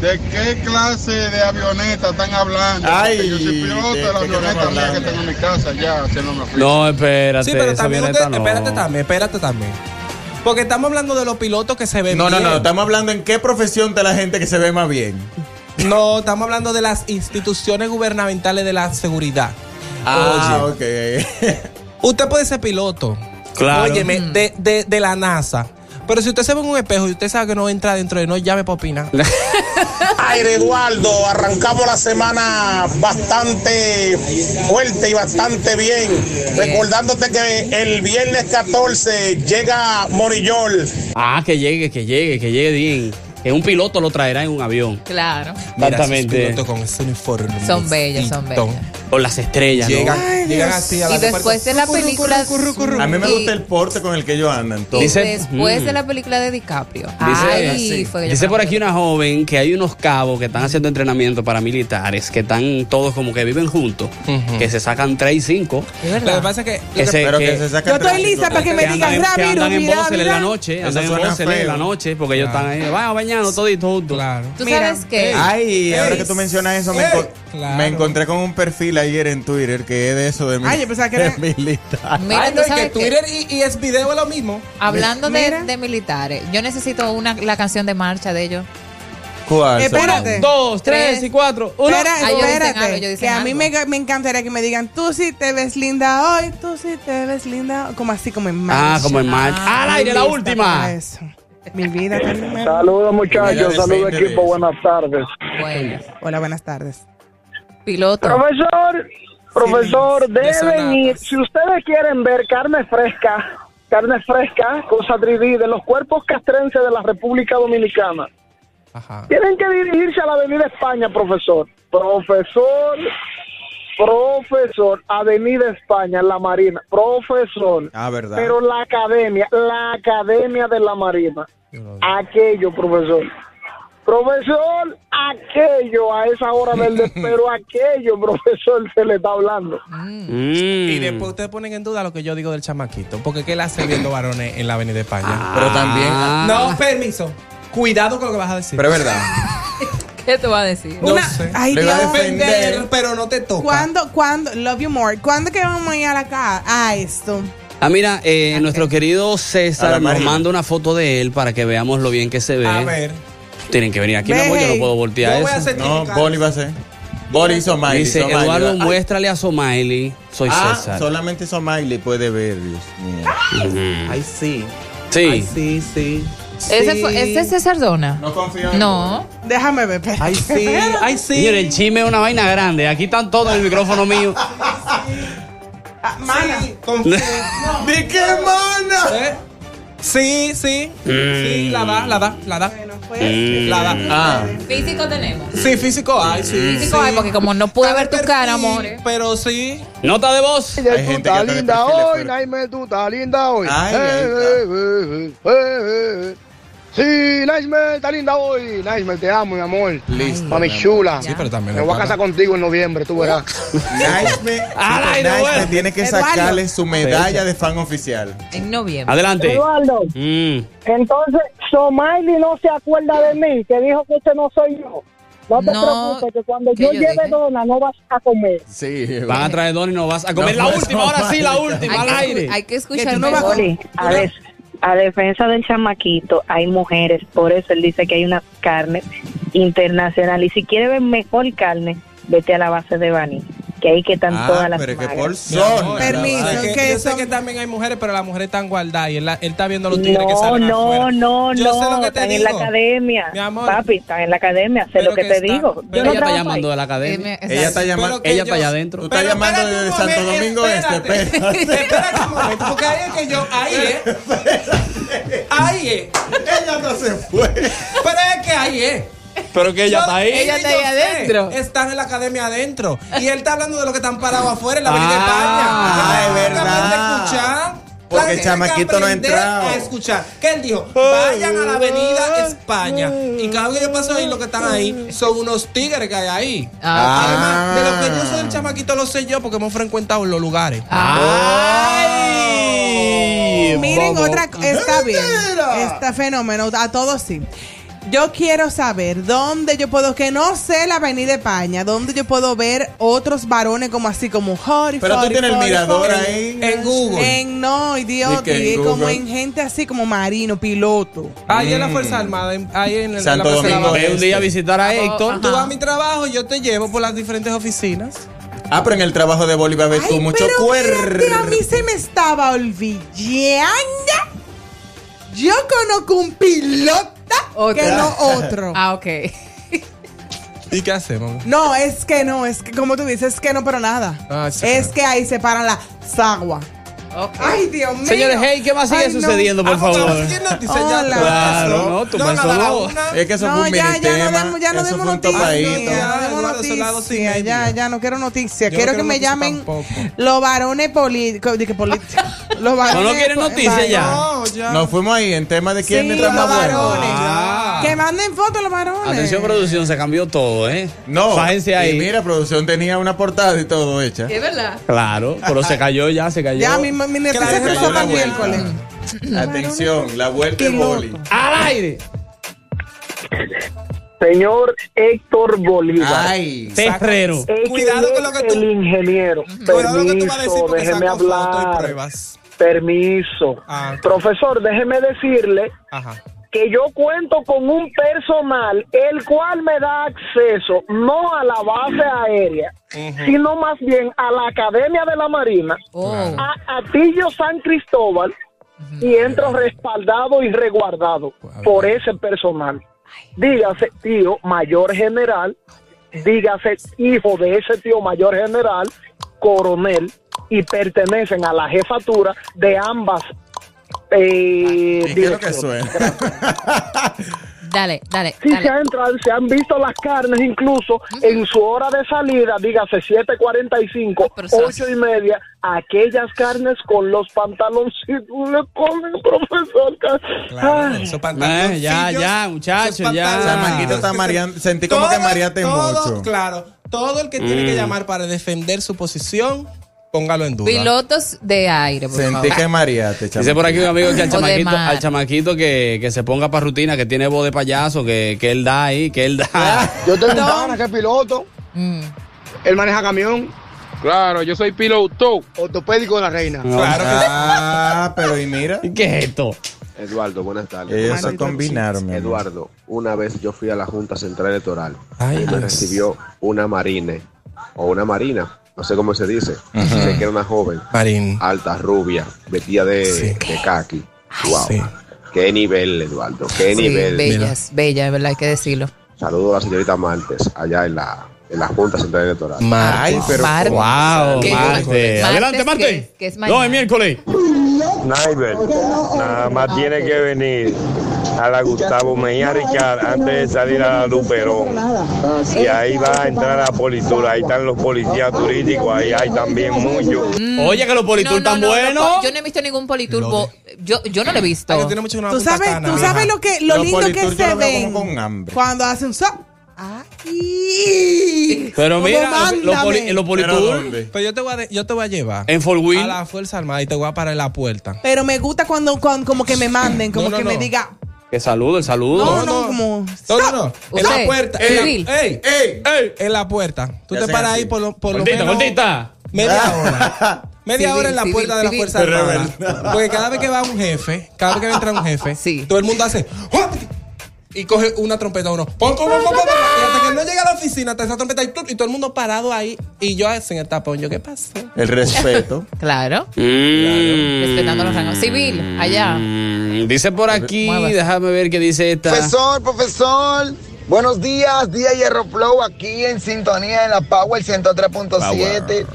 Speaker 12: ¿De qué clase de avioneta están hablando?
Speaker 4: Ay,
Speaker 12: Porque yo soy piloto
Speaker 4: ¿de
Speaker 12: de la avioneta mía que
Speaker 4: hablando?
Speaker 12: tengo en mi casa ya haciéndome frío.
Speaker 2: No, espérate.
Speaker 6: Sí, pero también usted-
Speaker 2: no.
Speaker 6: espérate también, espérate también. Porque estamos hablando de los pilotos que se ven
Speaker 4: No, no,
Speaker 6: bien.
Speaker 4: no. Estamos hablando en qué profesión está la gente que se ve más bien.
Speaker 6: No, estamos hablando de las instituciones gubernamentales de la seguridad.
Speaker 4: Ah,
Speaker 6: Oye,
Speaker 4: ok.
Speaker 6: usted puede ser piloto.
Speaker 2: Claro.
Speaker 6: Óyeme, de, de, de la NASA. Pero si usted se ve en un espejo y usted sabe que no entra dentro de no llame para opinar.
Speaker 13: Aire Eduardo, arrancamos la semana bastante fuerte y bastante bien. Recordándote que el viernes 14 llega Morillol.
Speaker 2: Ah, que llegue, que llegue, que llegue bien. Que un piloto lo traerá en un avión.
Speaker 3: Claro.
Speaker 6: Mira,
Speaker 2: Exactamente.
Speaker 6: con ese uniforme.
Speaker 3: Son bellos, son bellos.
Speaker 2: Con las estrellas, ¿no?
Speaker 6: Llegan, llegan así a la
Speaker 3: Y después de la película.
Speaker 4: A mí me gusta el porte con el que ellos andan. Todo.
Speaker 3: Y
Speaker 2: Dice-
Speaker 3: después
Speaker 2: Mm.
Speaker 3: de la película de DiCaprio.
Speaker 2: Dice,
Speaker 3: Ay, fue
Speaker 2: dice por aquí una joven que hay unos cabos que están haciendo entrenamiento para militares, que están todos como que viven juntos, que se sacan 3 y 5.
Speaker 3: Es
Speaker 6: Lo que
Speaker 3: verdad.
Speaker 6: pasa es que.
Speaker 2: Que se,
Speaker 4: Pero
Speaker 2: que,
Speaker 4: que se sacan
Speaker 5: Yo estoy lista para que me
Speaker 2: que
Speaker 5: digan
Speaker 2: andan, en- que
Speaker 5: rápido,
Speaker 2: andan en la noche, andan en en la noche, porque ellos
Speaker 6: Claro.
Speaker 2: están ahí, van bañando toditos juntos.
Speaker 6: Claro.
Speaker 3: Tú
Speaker 5: Mira,
Speaker 3: sabes que.
Speaker 4: Ay, ahora que tú mencionas eso, me, enco-
Speaker 6: Claro.
Speaker 4: me encontré con un perfil ayer en Twitter que es de eso de, mi-
Speaker 5: Ay, yo pensaba que era-
Speaker 4: de militar.
Speaker 3: Mira,
Speaker 6: Ay,
Speaker 3: tú
Speaker 6: no,
Speaker 3: sabes
Speaker 6: que Twitter y, y es video es lo mismo.
Speaker 3: Hablando de, de militares, yo necesito una, la canción de marcha de ellos.
Speaker 4: ¿Cuál?
Speaker 5: Espérate.
Speaker 2: Dos, tres y cuatro. Uno.
Speaker 5: Espera,
Speaker 3: Ah,
Speaker 5: espérate.
Speaker 3: algo,
Speaker 5: que a mí me, me encantaría que me digan, tú sí te ves linda hoy, tú sí te ves linda hoy", Como así, como en marcha.
Speaker 2: Ah, como en marcha.
Speaker 3: Ah,
Speaker 2: Al aire, la última.
Speaker 5: eso. Mi vida también.
Speaker 11: Saludos muchachos, saludos equipo, buenas tardes.
Speaker 3: Bueno,
Speaker 5: Hola, buenas tardes.
Speaker 3: piloto.
Speaker 11: Profesor, profesor,
Speaker 6: de
Speaker 11: deben ir, si ustedes quieren ver carne fresca, carne fresca, cosa 3D de los cuerpos castrenses de la República Dominicana,
Speaker 6: Ajá.
Speaker 11: tienen que dirigirse a la Avenida España, profesor. Profesor, profesor, Avenida España, en la Marina, profesor.
Speaker 4: Ah, verdad.
Speaker 11: Pero la academia, la academia de la Marina, aquello, profesor. Profesor, aquello a esa hora del de- pero aquello, profesor, se le está hablando.
Speaker 2: Mm.
Speaker 6: Y después ustedes ponen en duda lo que yo digo del chamaquito. Porque ¿qué le hace viendo varones en la Avenida España?
Speaker 4: Pero también.
Speaker 2: Ah.
Speaker 6: No, permiso. Cuidado con lo que vas a decir.
Speaker 4: Pero es verdad.
Speaker 3: ¿Qué te va a decir?
Speaker 6: no
Speaker 5: Una-
Speaker 6: sé.
Speaker 5: Ay,
Speaker 4: Le va a
Speaker 5: Dios.
Speaker 4: defender.
Speaker 6: pero no te toca.
Speaker 5: ¿Cuándo, cuándo, love you more, cuándo que vamos a ir a la casa? A esto.
Speaker 2: Ah, mira, eh, nuestro querido César nos manda una foto de él para que veamos lo bien que se ve.
Speaker 6: A ver.
Speaker 2: Tienen que venir aquí, mi
Speaker 5: Ve,
Speaker 2: amor, yo no
Speaker 5: hey.
Speaker 2: puedo voltear
Speaker 6: Yo voy a
Speaker 2: eso.
Speaker 4: No, Boli va a ser. Boli Somaili.
Speaker 2: Dice
Speaker 4: Somaili.
Speaker 2: Eduardo, muéstrale a Somaili. Soy
Speaker 4: Ah,
Speaker 2: César.
Speaker 4: solamente Somaili puede ver, Dios mío.
Speaker 6: Ay, sí.
Speaker 2: Sí.
Speaker 6: Ay, sí, sí.
Speaker 3: ¿Ese, fue, ¿Ese es César Dona?
Speaker 4: No confío en
Speaker 3: No.
Speaker 5: Déjame ver.
Speaker 6: Ay, sí. Ay, sí.
Speaker 2: Señores, el chisme es una vaina grande. Aquí están todos en el micrófono mío.
Speaker 5: Ah, mana.
Speaker 4: ¿De qué mana?
Speaker 6: ¿Eh? Sí, sí. Sí, la da, la da, la da.
Speaker 5: Bueno, pues.
Speaker 6: La da.
Speaker 4: Ah,
Speaker 3: Físico tenemos.
Speaker 6: Sí, físico hay, sí.
Speaker 3: Físico
Speaker 6: sí.
Speaker 3: hay, porque como no pude ver tu
Speaker 6: perfil,
Speaker 3: cara, amores.
Speaker 6: Pero sí.
Speaker 2: Nota de voz.
Speaker 4: Hay gente que
Speaker 9: estás linda hoy. Naime, tú estás linda hoy.
Speaker 4: Ay,
Speaker 9: Eh, eh, eh, eh, eh, eh. Sí, Naime, está linda hoy. Naime, te amo, mi amor.
Speaker 4: Listo,
Speaker 9: Mami chula.
Speaker 6: Sí, pero también.
Speaker 9: Me voy a casar contigo en noviembre, tú verás.
Speaker 4: Naisme,
Speaker 2: Al aire,
Speaker 4: Naisme
Speaker 2: bueno.
Speaker 4: tiene que
Speaker 5: Eduardo.
Speaker 4: sacarle su medalla de fan oficial.
Speaker 3: En noviembre.
Speaker 2: Adelante.
Speaker 11: Eduardo,
Speaker 2: Mm.
Speaker 11: entonces, Somaili no se acuerda de mí, que dijo que ese no soy yo. No te
Speaker 3: No,
Speaker 11: preocupes, que cuando
Speaker 3: ¿qué
Speaker 11: yo
Speaker 3: yo
Speaker 11: lleve
Speaker 3: dije?
Speaker 11: dona no vas a comer.
Speaker 4: Sí,
Speaker 2: Van a traer don y no vas a comer.
Speaker 4: No,
Speaker 2: la última, ahora sí, la última,
Speaker 3: Hay
Speaker 2: al
Speaker 3: que,
Speaker 2: aire.
Speaker 3: hay que
Speaker 5: Que
Speaker 3: escuchar
Speaker 5: tú no vas a-
Speaker 8: a, des- a defensa del chamaquito, hay mujeres, por eso él dice que hay unas carnes internacionales. Y si quiere ver mejor carne, vete a la base de Bani. Que ahí que están
Speaker 6: Ah,
Speaker 8: todas las
Speaker 6: pero que por
Speaker 5: Permiso,
Speaker 6: Permiso,
Speaker 5: que
Speaker 6: que yo sé
Speaker 5: son-
Speaker 6: que también hay mujeres, pero las mujeres están guardadas y él, está viendo los tigres que salen
Speaker 8: no,
Speaker 6: afuera.
Speaker 8: no,
Speaker 6: Yo sé lo
Speaker 8: no,
Speaker 6: que te
Speaker 8: están en la
Speaker 6: digo.
Speaker 8: academia.
Speaker 6: Mi amor.
Speaker 8: Papi, están en la academia, sé
Speaker 6: Pero
Speaker 8: lo que,
Speaker 6: que
Speaker 8: te
Speaker 6: está-
Speaker 8: digo.
Speaker 6: pero
Speaker 8: Yo
Speaker 2: ella
Speaker 8: no
Speaker 2: está
Speaker 8: trabajo
Speaker 2: llamando
Speaker 8: ahí.
Speaker 2: de la academia.
Speaker 4: Ella está llamando.
Speaker 2: Ella
Speaker 6: yo-
Speaker 2: está allá adentro.
Speaker 4: Tú estás llamando desde Santo
Speaker 6: momento,
Speaker 4: Domingo Este.
Speaker 6: Espérate un momento, porque ahí es que yo, ahí es. Ahí es.
Speaker 4: Ella no se fue.
Speaker 6: Pero es que ahí es.
Speaker 2: Pero que ella
Speaker 6: Yo-
Speaker 2: está ahí.
Speaker 3: Ella está ahí
Speaker 6: sé,
Speaker 3: adentro.
Speaker 6: Están en la academia adentro. Y él está hablando de lo que están parados afuera en la Avenida
Speaker 2: Ah,
Speaker 6: España.
Speaker 4: es
Speaker 6: Tienen que
Speaker 4: verdad.
Speaker 6: escuchar.
Speaker 4: Porque el chamaquito no entrado.
Speaker 6: A escuchar. Que él dijo, vayan a la Avenida España. Y cada vez que yo paso ahí, lo que están ahí son unos tigres que hay ahí.
Speaker 3: Ah,
Speaker 6: Además, de lo que yo sé del chamaquito lo sé yo porque hemos frecuentado en los lugares.
Speaker 2: Ay,
Speaker 5: Miren,
Speaker 2: bobo.
Speaker 5: otra está bien. Está fenómeno. A todos sí. Yo quiero saber dónde yo puedo, que no sé la Avenida España, dónde yo puedo ver otros varones como así, como Jori,
Speaker 4: Pero tú tienes el mirador ahí.
Speaker 6: En Google.
Speaker 5: En no, idiota,
Speaker 4: ¿Y qué, en
Speaker 5: como en gente así como marino, piloto.
Speaker 6: Ahí en la Fuerza Armada, ahí en, el-
Speaker 4: Santo Domingo
Speaker 2: un día a visitar a Héctor.
Speaker 6: Tú vas a mi trabajo, yo te llevo por las diferentes oficinas.
Speaker 4: Ah, pero en el trabajo de Bolívar ves tú mucho
Speaker 5: pero
Speaker 4: cuerpo.
Speaker 5: a mí se me estaba olvidando. Yo conozco un piloto que no otro.
Speaker 3: Ah, ok.
Speaker 6: ¿Y qué hacemos?
Speaker 5: No, es que no, es que como tú dices, es que no, pero nada.
Speaker 6: Ah, sí.
Speaker 5: es que ahí se paran la sagua. Ay, Dios mío.
Speaker 2: Señores, hey, ¿qué más sigue
Speaker 5: Ay, no.
Speaker 2: sucediendo, por
Speaker 6: Ah,
Speaker 2: favor?
Speaker 5: Hola.
Speaker 2: Claro, no, tú
Speaker 6: No,
Speaker 2: pasó.
Speaker 4: Es que eso
Speaker 5: No,
Speaker 4: fue un
Speaker 5: ya, ya no demos, ya no
Speaker 4: eso
Speaker 5: demos
Speaker 4: fue un
Speaker 5: noticias. Ya no. Ya, ya, no quiero noticias. Quiero
Speaker 6: no
Speaker 5: que me llamen los varones políticos. Los varones.
Speaker 2: ¿No quieren
Speaker 5: po-
Speaker 2: noticias ya?
Speaker 6: No, ya.
Speaker 4: Nos fuimos ahí en tema de quién
Speaker 5: Sí,
Speaker 4: entra más
Speaker 5: los
Speaker 4: bueno.
Speaker 5: varones.
Speaker 6: Ah.
Speaker 5: Que manden fotos los varones.
Speaker 2: Atención, producción, se cambió todo, ¿eh?
Speaker 4: No.
Speaker 2: Fájense ahí.
Speaker 4: Y mira, producción tenía una portada y todo hecha.
Speaker 3: Es verdad.
Speaker 2: Claro, pero se cayó ya, se cayó.
Speaker 5: Ya, mi, mi
Speaker 6: Claro,
Speaker 4: cayó la
Speaker 5: para el
Speaker 4: vuelta.
Speaker 5: miércoles.
Speaker 4: Atención, la vuelta de
Speaker 5: Piloto.
Speaker 4: boli.
Speaker 2: ¡Al aire!
Speaker 11: Señor Héctor Bolívar.
Speaker 4: Ay.
Speaker 2: Terrero.
Speaker 6: Cuidado con lo que tú-
Speaker 11: El ingeniero.
Speaker 6: Cuidado lo que tú vas a decir
Speaker 11: Permiso,
Speaker 6: porque
Speaker 11: déjeme
Speaker 6: saco fotos y
Speaker 11: hablar.
Speaker 6: pruebas.
Speaker 11: Permiso.
Speaker 6: Ah.
Speaker 11: Profesor, déjeme decirle
Speaker 6: Ajá.
Speaker 11: Que yo cuento con un personal el cual me da acceso no a la base aérea, sino más bien a la Academia de la Marina,
Speaker 3: Oh.
Speaker 11: a Atillo San Cristóbal y entro respaldado y resguardado por ese personal. Dígase tío mayor general, dígase hijo de ese tío mayor general, coronel, y pertenecen a la jefatura de ambas eh,
Speaker 4: ¿Y qué es lo que suena?
Speaker 3: Dale, dale,
Speaker 11: Sí, se, ha entrado, se han visto las carnes incluso en su hora de salida, dígase 7.45,
Speaker 3: Pero eso-
Speaker 11: 8 y media, aquellas carnes con los pantaloncitos le comen, profesor.
Speaker 6: Claro, esos
Speaker 2: Eh,
Speaker 6: pantaloncillos,
Speaker 2: ya, ya, muchachos, ya.
Speaker 6: pantalones.
Speaker 4: Chamaquito está mareando. Sentí como que mareaste mucho.
Speaker 6: Claro, todo el que tiene
Speaker 2: Mm.
Speaker 6: que llamar para defender su posición, póngalo en duda.
Speaker 3: Pilotos de aire, por
Speaker 4: Sentí
Speaker 3: favor.
Speaker 4: que mareaste,
Speaker 2: Dice por aquí un amigo que al chamaquito, al chamaquito que, que se ponga para rutina, que tiene voz de payaso, que, que él da ahí, que él da.
Speaker 9: Yo tengo un pana que es piloto.
Speaker 3: Mm.
Speaker 9: Él maneja camión.
Speaker 14: Claro, yo soy piloto.
Speaker 9: Ortopédico de la reina.
Speaker 6: Claro que sí.
Speaker 4: Ah, pero y mira.
Speaker 2: ¿Y ¿Qué es esto?
Speaker 15: Eduardo, buenas tardes.
Speaker 4: Ellos
Speaker 15: ¿Cómo
Speaker 4: se
Speaker 15: están?
Speaker 4: combinaron.
Speaker 15: Eduardo, una vez yo fui a la Junta Central Electoral
Speaker 6: Ay,
Speaker 15: y me
Speaker 6: Dios.
Speaker 15: recibió una marine o una marina, no sé cómo se dice. Sé que era una joven,
Speaker 6: Marín.
Speaker 15: alta, rubia, vestida de,
Speaker 6: Sí.
Speaker 15: de khaki. Wow.
Speaker 6: Sí.
Speaker 15: Qué nivel, Eduardo, qué
Speaker 3: Sí,
Speaker 15: nivel.
Speaker 3: bellas, bellas, ¿verdad? Hay que decirlo.
Speaker 15: Saludo a la señorita Martes, allá en la, en la Junta Central Electoral.
Speaker 4: Ay, pero.
Speaker 3: Mar-
Speaker 2: Wow,
Speaker 3: ¿Qué?
Speaker 2: Marte. Adelante,
Speaker 3: Martes,
Speaker 2: Marte.
Speaker 3: que- que es
Speaker 2: No, es miércoles.
Speaker 16: Nada más tiene que venir a la Gustavo Mejía Richard antes de salir a la Luperón. Y ahí va a entrar a la politura. Ahí están los policías turísticos, ahí hay también muchos.
Speaker 2: Oye, que los politur
Speaker 3: No, no,
Speaker 2: tan
Speaker 3: no,
Speaker 2: buenos.
Speaker 3: no, yo no he visto ningún politurbo. Yo, yo no lo he visto.
Speaker 6: Ay, tiene mucho
Speaker 5: Tú sabes,
Speaker 6: cana,
Speaker 5: tú sabes lo que lo
Speaker 4: Los
Speaker 5: lindo que
Speaker 4: politur
Speaker 5: se
Speaker 4: lo
Speaker 5: ven
Speaker 4: como con hambre.
Speaker 5: cuando hacen so. Ay.
Speaker 2: Pero mira, los, los,
Speaker 5: mándame.
Speaker 2: poli- los
Speaker 4: ¿Pero
Speaker 2: politur
Speaker 4: dónde?
Speaker 6: Pero yo te voy a, de- yo te voy a llevar
Speaker 2: en Fort
Speaker 6: a la Fuerza Armada y te voy a parar en la puerta.
Speaker 5: Pero me gusta cuando, cuando como que me manden, como
Speaker 6: No, no,
Speaker 5: que me diga,
Speaker 2: Que saludo, el saludo.
Speaker 5: no, no, como
Speaker 6: No, no, no. En la puerta. En la, ey,
Speaker 4: ¡Ey!
Speaker 6: ey, en la puerta. Tú
Speaker 4: ¿Qué
Speaker 6: te paras
Speaker 4: así?
Speaker 6: ahí por lo, por lo
Speaker 2: Gordita,
Speaker 6: menos
Speaker 2: gordita.
Speaker 6: media hora. Media
Speaker 3: Civil,
Speaker 6: hora en la
Speaker 3: civil,
Speaker 6: puerta de la. Fuerza Armada. Porque cada vez que va un jefe, cada vez que entra un jefe,
Speaker 3: Sí.
Speaker 6: todo el mundo hace. Y coge una trompeta uno. Pon, pon, pon, pon, pon, pon, y hasta que no llega a la oficina, está esa trompeta y, tú- y todo el mundo parado ahí. Y yo en el tapón, yo, ¿qué pasó?
Speaker 4: El respeto.
Speaker 3: Claro.
Speaker 2: Mm.
Speaker 3: Respetando los rangos. Civil, allá.
Speaker 2: Mm, Dice por aquí, déjame ver qué dice esta.
Speaker 17: Profesor, profesor. Buenos días, día Hierro Flow aquí en sintonía en la Power 103.7.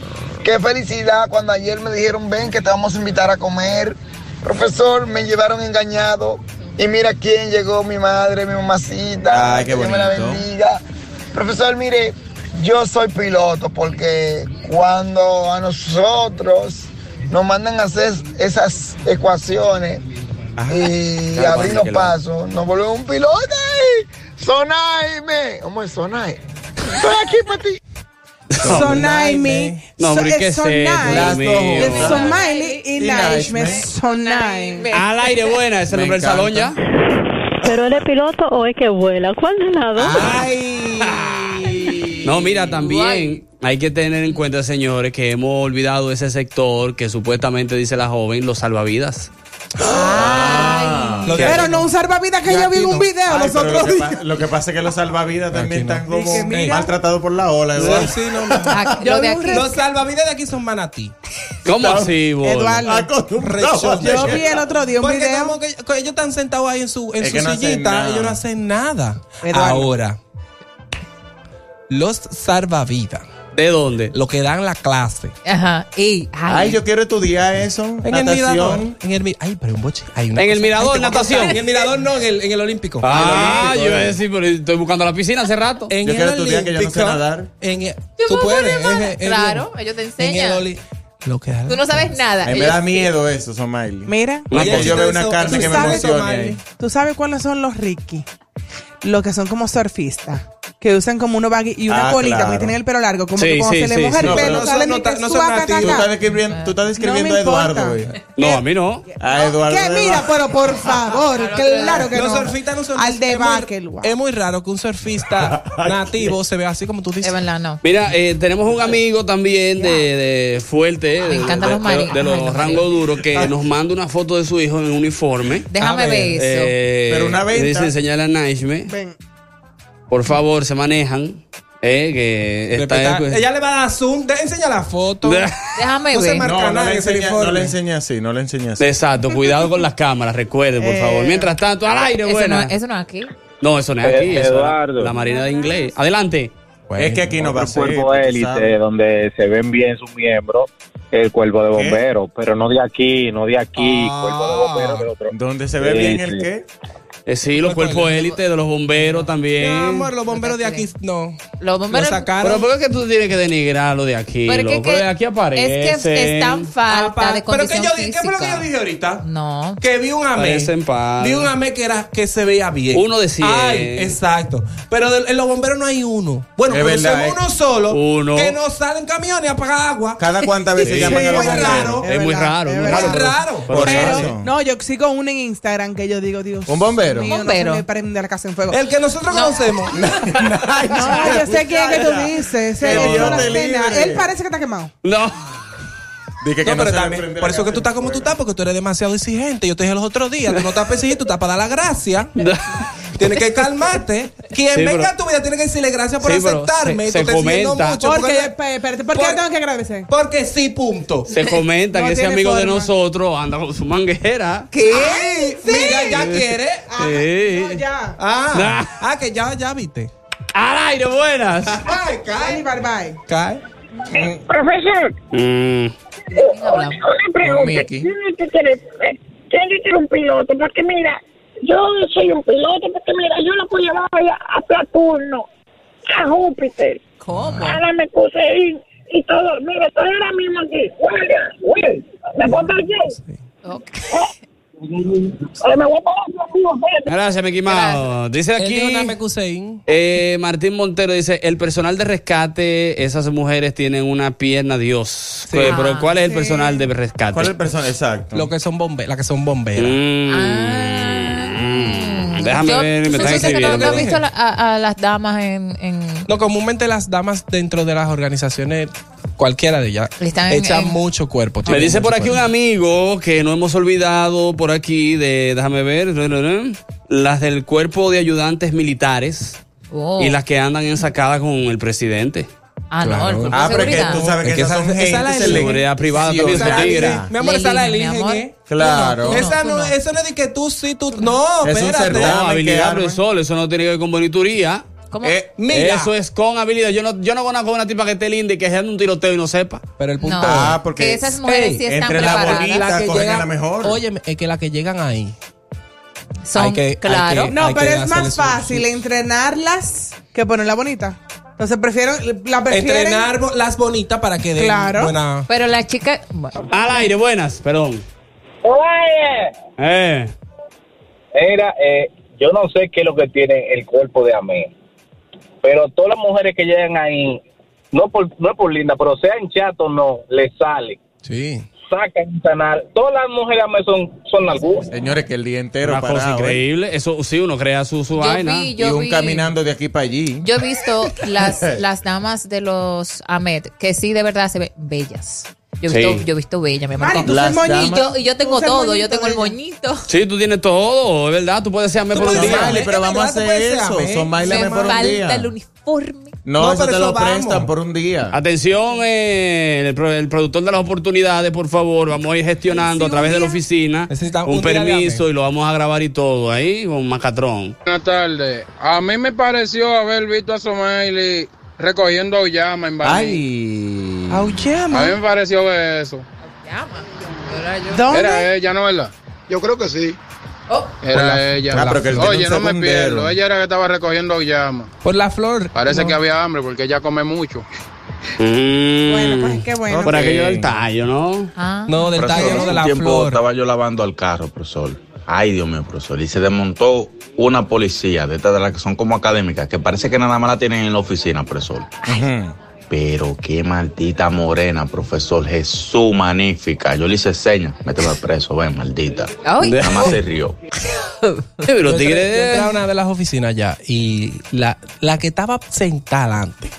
Speaker 17: Qué felicidad cuando ayer me dijeron, ven que te vamos a invitar a comer. Profesor, me llevaron engañado. Y mira quién llegó, mi madre, mi mamacita.
Speaker 4: Ay, qué
Speaker 17: que Dios me la
Speaker 4: bonito.
Speaker 17: bendiga. Profesor, mire, yo soy piloto porque cuando a nosotros nos mandan a hacer esas ecuaciones y
Speaker 4: Claro,
Speaker 17: abrir
Speaker 4: cuando
Speaker 17: los
Speaker 4: que lo-
Speaker 17: pasos, nos volvemos un piloto. ¡Sonaime! ¿Cómo es Sonai? Estoy aquí para ti.
Speaker 5: Sonaime.
Speaker 2: No, hombre,
Speaker 5: So-
Speaker 2: ¿qué
Speaker 5: es
Speaker 2: es esto,
Speaker 5: Sonai.
Speaker 2: Dios mío?
Speaker 5: Es Somaili y Naishme. Sonaime.
Speaker 2: Al aire, buena, es el nombre del salón ya.
Speaker 8: ¿Pero él es piloto o es que vuela? ¿Cuál de las dos?
Speaker 2: No, mira, también hay que tener en cuenta, señores, que hemos olvidado ese sector que supuestamente dice la joven, los salvavidas.
Speaker 5: Pero no un salvavidas que yo vi en un video
Speaker 4: Ay,
Speaker 5: los otros
Speaker 4: lo, que
Speaker 5: días.
Speaker 4: lo que pasa es que los salvavidas también
Speaker 6: no.
Speaker 4: están como
Speaker 5: mira.
Speaker 4: maltratados por la ola.
Speaker 6: Sí,
Speaker 4: Eduardo.
Speaker 6: sí, no, no.
Speaker 5: Yo
Speaker 3: lo de
Speaker 5: vi un
Speaker 3: aquí.
Speaker 5: re-
Speaker 6: Los salvavidas de aquí son manatí.
Speaker 2: ¿Cómo así, bol?
Speaker 5: Eduardo. Yo vi el otro día un
Speaker 6: Porque
Speaker 5: video.
Speaker 6: como que, ellos están sentados ahí en su, en
Speaker 4: Es
Speaker 6: su sillita, ellos no hacen nada.
Speaker 5: Eduardo.
Speaker 6: Ahora, los salvavidas,
Speaker 2: ¿De dónde?
Speaker 6: lo que dan la clase.
Speaker 3: Ajá. Y,
Speaker 4: Ay, yo quiero estudiar eso.
Speaker 6: En el mirador.
Speaker 4: Natación.
Speaker 6: En el, ay, pero un boche. Hay una
Speaker 2: En el
Speaker 6: cosa-
Speaker 2: mirador,
Speaker 6: Ay,
Speaker 2: natación.
Speaker 6: En el mirador no, en el, en el olímpico.
Speaker 2: Ah,
Speaker 4: Olímpico,
Speaker 2: yo
Speaker 4: eh.
Speaker 2: decir, pero estoy buscando la piscina hace rato.
Speaker 6: En
Speaker 4: Yo
Speaker 6: el
Speaker 4: quiero estudiar que yo no sé
Speaker 6: olímpico,
Speaker 4: nadar.
Speaker 6: En el, tú puedes. en el- en
Speaker 3: Claro,
Speaker 6: el-
Speaker 3: ellos te
Speaker 6: En
Speaker 3: enseñan.
Speaker 6: el oli- lo que.
Speaker 3: Tú no sabes nada.
Speaker 4: A mí me da miedo eso, Somaili.
Speaker 5: Mira,
Speaker 4: Porque yo veo una carne que me ahí.
Speaker 5: ¿tú sabes cuáles son los Ricky? Los que son como surfistas. Que usan como unos baggy y una
Speaker 4: Ah,
Speaker 5: colita,
Speaker 4: claro.
Speaker 5: porque tienen el pelo largo. Como
Speaker 2: Sí,
Speaker 5: que cuando
Speaker 2: sí,
Speaker 5: se le
Speaker 2: sí,
Speaker 5: moja
Speaker 2: sí.
Speaker 5: el
Speaker 4: No,
Speaker 5: pelo,
Speaker 6: no
Speaker 5: que
Speaker 6: no son nativos.
Speaker 4: Tú estás describiendo, tú estás describiendo a
Speaker 5: importa.
Speaker 4: Eduardo, güey.
Speaker 2: No, a mí no.
Speaker 4: A Eduardo.
Speaker 5: Que mira, pero por favor, claro que
Speaker 6: Los
Speaker 5: no.
Speaker 6: surfistas no son
Speaker 5: Al de
Speaker 6: es muy-
Speaker 5: Bakelwa.
Speaker 6: Es muy raro que un surfista nativo se vea así como tú dices.
Speaker 3: Es verdad, no.
Speaker 2: Mira, eh, tenemos un amigo también de, de fuerte,
Speaker 3: Me
Speaker 2: de,
Speaker 3: encantan
Speaker 2: de-
Speaker 3: los marinos.
Speaker 2: de los
Speaker 3: los
Speaker 2: rangos duros, que nos manda una foto de su hijo en uniforme.
Speaker 3: Déjame
Speaker 6: A ver,
Speaker 3: eso.
Speaker 2: Eh,
Speaker 4: Pero una venta.
Speaker 2: Dice, enseñale a Naishme.
Speaker 5: Ven.
Speaker 2: Por favor, se manejan. Eh, que está
Speaker 6: Respeta- Ella le va a dar zoom. De, enseña la foto.
Speaker 3: Déjame
Speaker 6: No se
Speaker 3: ver.
Speaker 6: marca
Speaker 4: No, no
Speaker 6: nada
Speaker 4: le, enseña, no le enseña así, no le enseña así.
Speaker 2: Exacto, cuidado con las cámaras, recuerde, por
Speaker 5: Eh.
Speaker 2: favor. Mientras tanto, al aire,
Speaker 3: Eso no,
Speaker 2: buena.
Speaker 3: eso no es aquí.
Speaker 2: No, eso no es aquí,
Speaker 7: Eh,
Speaker 2: es
Speaker 7: Eduardo.
Speaker 2: la Marina de Inglés. Adelante.
Speaker 4: es que aquí no va a ser.
Speaker 7: cuerpo élite donde se ven bien sus miembros, el cuerpo de bomberos, pero no de aquí, no de aquí,
Speaker 4: Ah.
Speaker 7: cuerpo de bomberos de otro.
Speaker 4: Donde se ve
Speaker 7: Sí,
Speaker 4: bien
Speaker 7: sí.
Speaker 4: el qué.
Speaker 2: Eh, sí, los cuerpos élite de los bomberos también.
Speaker 6: Mi amor, los bomberos de aquí no.
Speaker 3: Los bomberos.
Speaker 6: Sacaron.
Speaker 2: Pero ¿por qué tú tienes que denigrar lo de aquí?
Speaker 3: Pero es que-
Speaker 2: de aquí aparece.
Speaker 3: Es que están falta de
Speaker 6: pero que
Speaker 3: condición
Speaker 6: yo ¿Qué fue lo que yo dije ahorita?
Speaker 3: No.
Speaker 6: Que vi un amé. Vi un amé que era que se veía bien.
Speaker 2: Uno de cien.
Speaker 6: Ay, exacto. Pero de- en los bomberos no hay uno. Bueno,
Speaker 4: Es verdad, eh.
Speaker 6: uno solo
Speaker 2: Uno.
Speaker 6: que no sale en camiones a pagar agua.
Speaker 4: Cada cuántas veces
Speaker 2: Sí.
Speaker 4: llaman a los bomberos.
Speaker 6: raro.
Speaker 2: Es muy raro,
Speaker 5: es
Speaker 2: muy.
Speaker 6: Es raro.
Speaker 4: Por
Speaker 5: Pero,
Speaker 4: eso.
Speaker 5: no, yo sigo uno en Instagram que yo digo, Dios.
Speaker 4: ¿Un bombero?
Speaker 5: Mío,
Speaker 3: Bombero.
Speaker 5: No se me prende la casa en fuego.
Speaker 6: El que nosotros conocemos.
Speaker 5: No, yo sé quién es que tú dices. No. Él parece que está quemado.
Speaker 2: No.
Speaker 4: Dije que
Speaker 6: No,
Speaker 4: no,
Speaker 6: pero también, por eso que tú estás como tú estás, porque tú eres demasiado exigente. Yo te dije los otros días, tú no estás para exigir, tú estás para dar la gracia. Tienes que calmarte. Quien
Speaker 2: Sí,
Speaker 6: venga
Speaker 2: pero-
Speaker 6: a tu vida tiene que decirle gracias por
Speaker 2: Sí,
Speaker 6: aceptarme.
Speaker 2: se- se comenta.
Speaker 6: mucho.
Speaker 5: Porque,
Speaker 6: Porque,
Speaker 5: espérate, espérate, ¿por qué
Speaker 6: por-
Speaker 5: tengo que agradecer?
Speaker 6: porque sí, punto.
Speaker 2: Se comenta
Speaker 5: No
Speaker 2: que ese
Speaker 5: tiene
Speaker 2: amigo de nosotros anda con su manguera.
Speaker 6: ¿Qué? Mira, ya quiere.
Speaker 2: Sí.
Speaker 5: No, ya.
Speaker 6: Ah, ah, que ya, ya viste.
Speaker 2: Al aire, buenas.
Speaker 6: Ay,
Speaker 5: Dale,
Speaker 6: cae.
Speaker 5: bye bye.
Speaker 6: Cae.
Speaker 11: Profesor,
Speaker 2: Mm,
Speaker 11: una pregunta.
Speaker 6: Mickey.
Speaker 11: ¿Quién es que eh, quiere un piloto? Porque mira, yo soy un piloto, porque mira, yo lo puedo llevar a, a Saturno, a Júpiter,
Speaker 3: ¿Cómo?
Speaker 11: a la Mercurio y todo. Mira, estoy ahora mismo aquí. Guardia, güey, ¿me puedo. Eh, me voy a parar conmigo, vete.
Speaker 2: Gracias, Mickey Mouse. Dice aquí.
Speaker 6: una MQ6.
Speaker 2: eh, Martín Montero dice: el personal de rescate, esas mujeres tienen una pierna Dios. Eh, Pero ¿cuál es el personal de rescate?
Speaker 4: ¿Cuál es el personaje? Exacto.
Speaker 6: Lo que son bomberas, las que son bomberas.
Speaker 2: Mm, mm, Déjame
Speaker 3: Yo-
Speaker 2: ver, me están
Speaker 3: no,
Speaker 2: escribiendo.
Speaker 3: no has visto a, la- a- a las damas en, en-
Speaker 6: No, comúnmente las damas dentro de las organizaciones Cualquiera de ellas.
Speaker 3: Están en-
Speaker 6: Echa
Speaker 3: en-
Speaker 6: mucho cuerpo.
Speaker 2: Me dice por aquí un amigo que no hemos olvidado por aquí de, déjame ver, las del cuerpo de ayudantes militares
Speaker 3: Oh.
Speaker 2: y las que andan ensacadas con el presidente.
Speaker 3: Ah, no, el cuerpo
Speaker 4: Ah,
Speaker 3: de
Speaker 4: pero es que tú sabes que
Speaker 6: Es que
Speaker 4: esas
Speaker 6: esa-
Speaker 4: son
Speaker 6: esa
Speaker 4: gente
Speaker 6: la
Speaker 2: Seguridad privada
Speaker 4: Sí,
Speaker 2: también se tigre.
Speaker 6: Mi amor, esa la
Speaker 3: eligen.
Speaker 6: ¿eh?
Speaker 4: Claro.
Speaker 6: Esa no,
Speaker 3: tú no.
Speaker 6: eso no es de que tú sí, tú. No,
Speaker 4: Es un
Speaker 6: espérate.
Speaker 2: No, habilidad,
Speaker 4: arman.
Speaker 2: profesor, eso no tiene que ver con bonituría.
Speaker 3: ¿Cómo?
Speaker 4: Eh,
Speaker 6: Mira.
Speaker 2: Eso es con habilidad. Yo no, yo no conozco a una tipa que esté linda y que sea un tiroteo y no sepa.
Speaker 6: Pero el punto
Speaker 3: No,
Speaker 4: Ah, porque
Speaker 3: que esas mujeres sí están
Speaker 4: entre la bonita-
Speaker 6: la que llegan,
Speaker 4: la mejor.
Speaker 6: Oye, es que las que llegan ahí.
Speaker 3: Son,
Speaker 6: hay que- hay
Speaker 3: claro.
Speaker 6: que-
Speaker 5: No,
Speaker 6: Hay
Speaker 5: pero es más fácil entrenarlas que ponerla bonita. Entonces prefiero, la prefieren.
Speaker 6: Entrenar las bonitas para que den
Speaker 5: Claro.
Speaker 6: buena.
Speaker 3: Pero la chica. bueno,
Speaker 2: Al aire, buenas, perdón.
Speaker 7: Oye,
Speaker 2: Eh.
Speaker 7: Mira, eh, yo no sé qué es lo que tiene el cuerpo de Amé, pero todas las mujeres que llegan ahí, no por, no es por linda, pero sean chatos no, le sale.
Speaker 6: Sí.
Speaker 7: Sacan un canal. Todas las mujeres son, son algunas.
Speaker 4: Señores, que el día entero
Speaker 2: Una cosa
Speaker 4: parado. ¿eh?
Speaker 2: increíble. Eso sí, uno crea su, su
Speaker 3: Yo
Speaker 2: vaina.
Speaker 3: vi-
Speaker 4: Y un
Speaker 3: vi-
Speaker 4: caminando de aquí para allí.
Speaker 3: Yo he visto las, las damas de los Ahmed que sí de verdad se ven bellas. Yo he
Speaker 2: Sí.
Speaker 3: visto, yo he visto bellas, mi amor.
Speaker 5: Mari,
Speaker 3: y, yo, y yo tengo todo, yo tengo el moñito.
Speaker 2: Sí, tú tienes todo, es verdad. Tú puedes ser
Speaker 6: Tú
Speaker 2: por un día.
Speaker 4: pero vamos a hacer eso. Son bailame por un
Speaker 3: falta
Speaker 4: día.
Speaker 3: el uniforme.
Speaker 4: No,
Speaker 6: No,
Speaker 4: eso
Speaker 6: pero
Speaker 4: te
Speaker 6: eso
Speaker 4: lo
Speaker 6: vamos.
Speaker 4: prestan por un día.
Speaker 2: Atención, eh, el, pro- el productor de las oportunidades, por favor, vamos a ir gestionando a través de la oficina
Speaker 6: Necesitamos
Speaker 2: un permiso y lo vamos a grabar y todo ahí con Macatrón.
Speaker 14: Buenas tardes. A mí me pareció haber visto a Somaili recogiendo llama en Baní.
Speaker 4: Ay.
Speaker 14: A mí me pareció ver eso.
Speaker 5: ¿Dónde?
Speaker 14: Era ella, ¿no verdad?
Speaker 9: Yo creo que sí.
Speaker 14: Era
Speaker 4: Por la-
Speaker 14: ella.
Speaker 4: Ah, pero que
Speaker 14: Oye, no me pierdo. Ella era que estaba recogiendo llama.
Speaker 6: Por la flor.
Speaker 14: Parece
Speaker 6: No.
Speaker 14: que había hambre porque ella come mucho.
Speaker 5: Bueno, pues qué bueno.
Speaker 2: Por aquello del tallo, ¿no?
Speaker 3: Ah.
Speaker 6: No, del
Speaker 16: Profesor,
Speaker 6: tallo, no de la
Speaker 16: tiempo
Speaker 6: flor.
Speaker 16: estaba yo lavando el carro, profesor. Ay, Dios mío, profesor. Y se desmontó una policía de estas de las que son como académicas, que parece que nada más la tienen en la oficina, profesor. Pero qué maldita morena, profesor. Jesús, magnífica. Yo le hice señas. Méteme preso, ven, maldita.
Speaker 3: Ay.
Speaker 16: Nada más se rió.
Speaker 2: Pero tigre.
Speaker 6: entré a una de las oficinas ya y la, la que estaba sentada antes,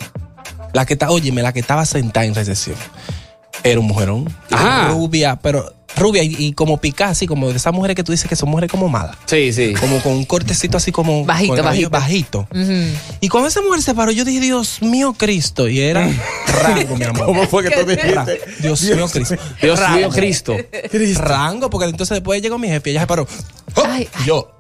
Speaker 6: la que está, óyeme, la que estaba sentada en recepción, era un mujerón.
Speaker 2: Ajá.
Speaker 6: Rubia, pero rubia y, y como picada, así como de esas mujeres que tú dices que son mujeres como malas.
Speaker 2: Sí, sí.
Speaker 6: Como con un cortecito así como
Speaker 3: Bajito,
Speaker 6: con
Speaker 3: bajito.
Speaker 6: bajito. Y cuando esa mujer se paró, yo dije, Dios mío, Cristo. Y era rango, mi amor.
Speaker 4: ¿Cómo fue que tú dijiste?
Speaker 6: Dios mío, Cristo.
Speaker 2: Dios
Speaker 6: Rango.
Speaker 2: mío, Cristo.
Speaker 6: Rango, porque entonces después llegó mi jefe y ella se paró.
Speaker 3: Ay,
Speaker 6: Y yo.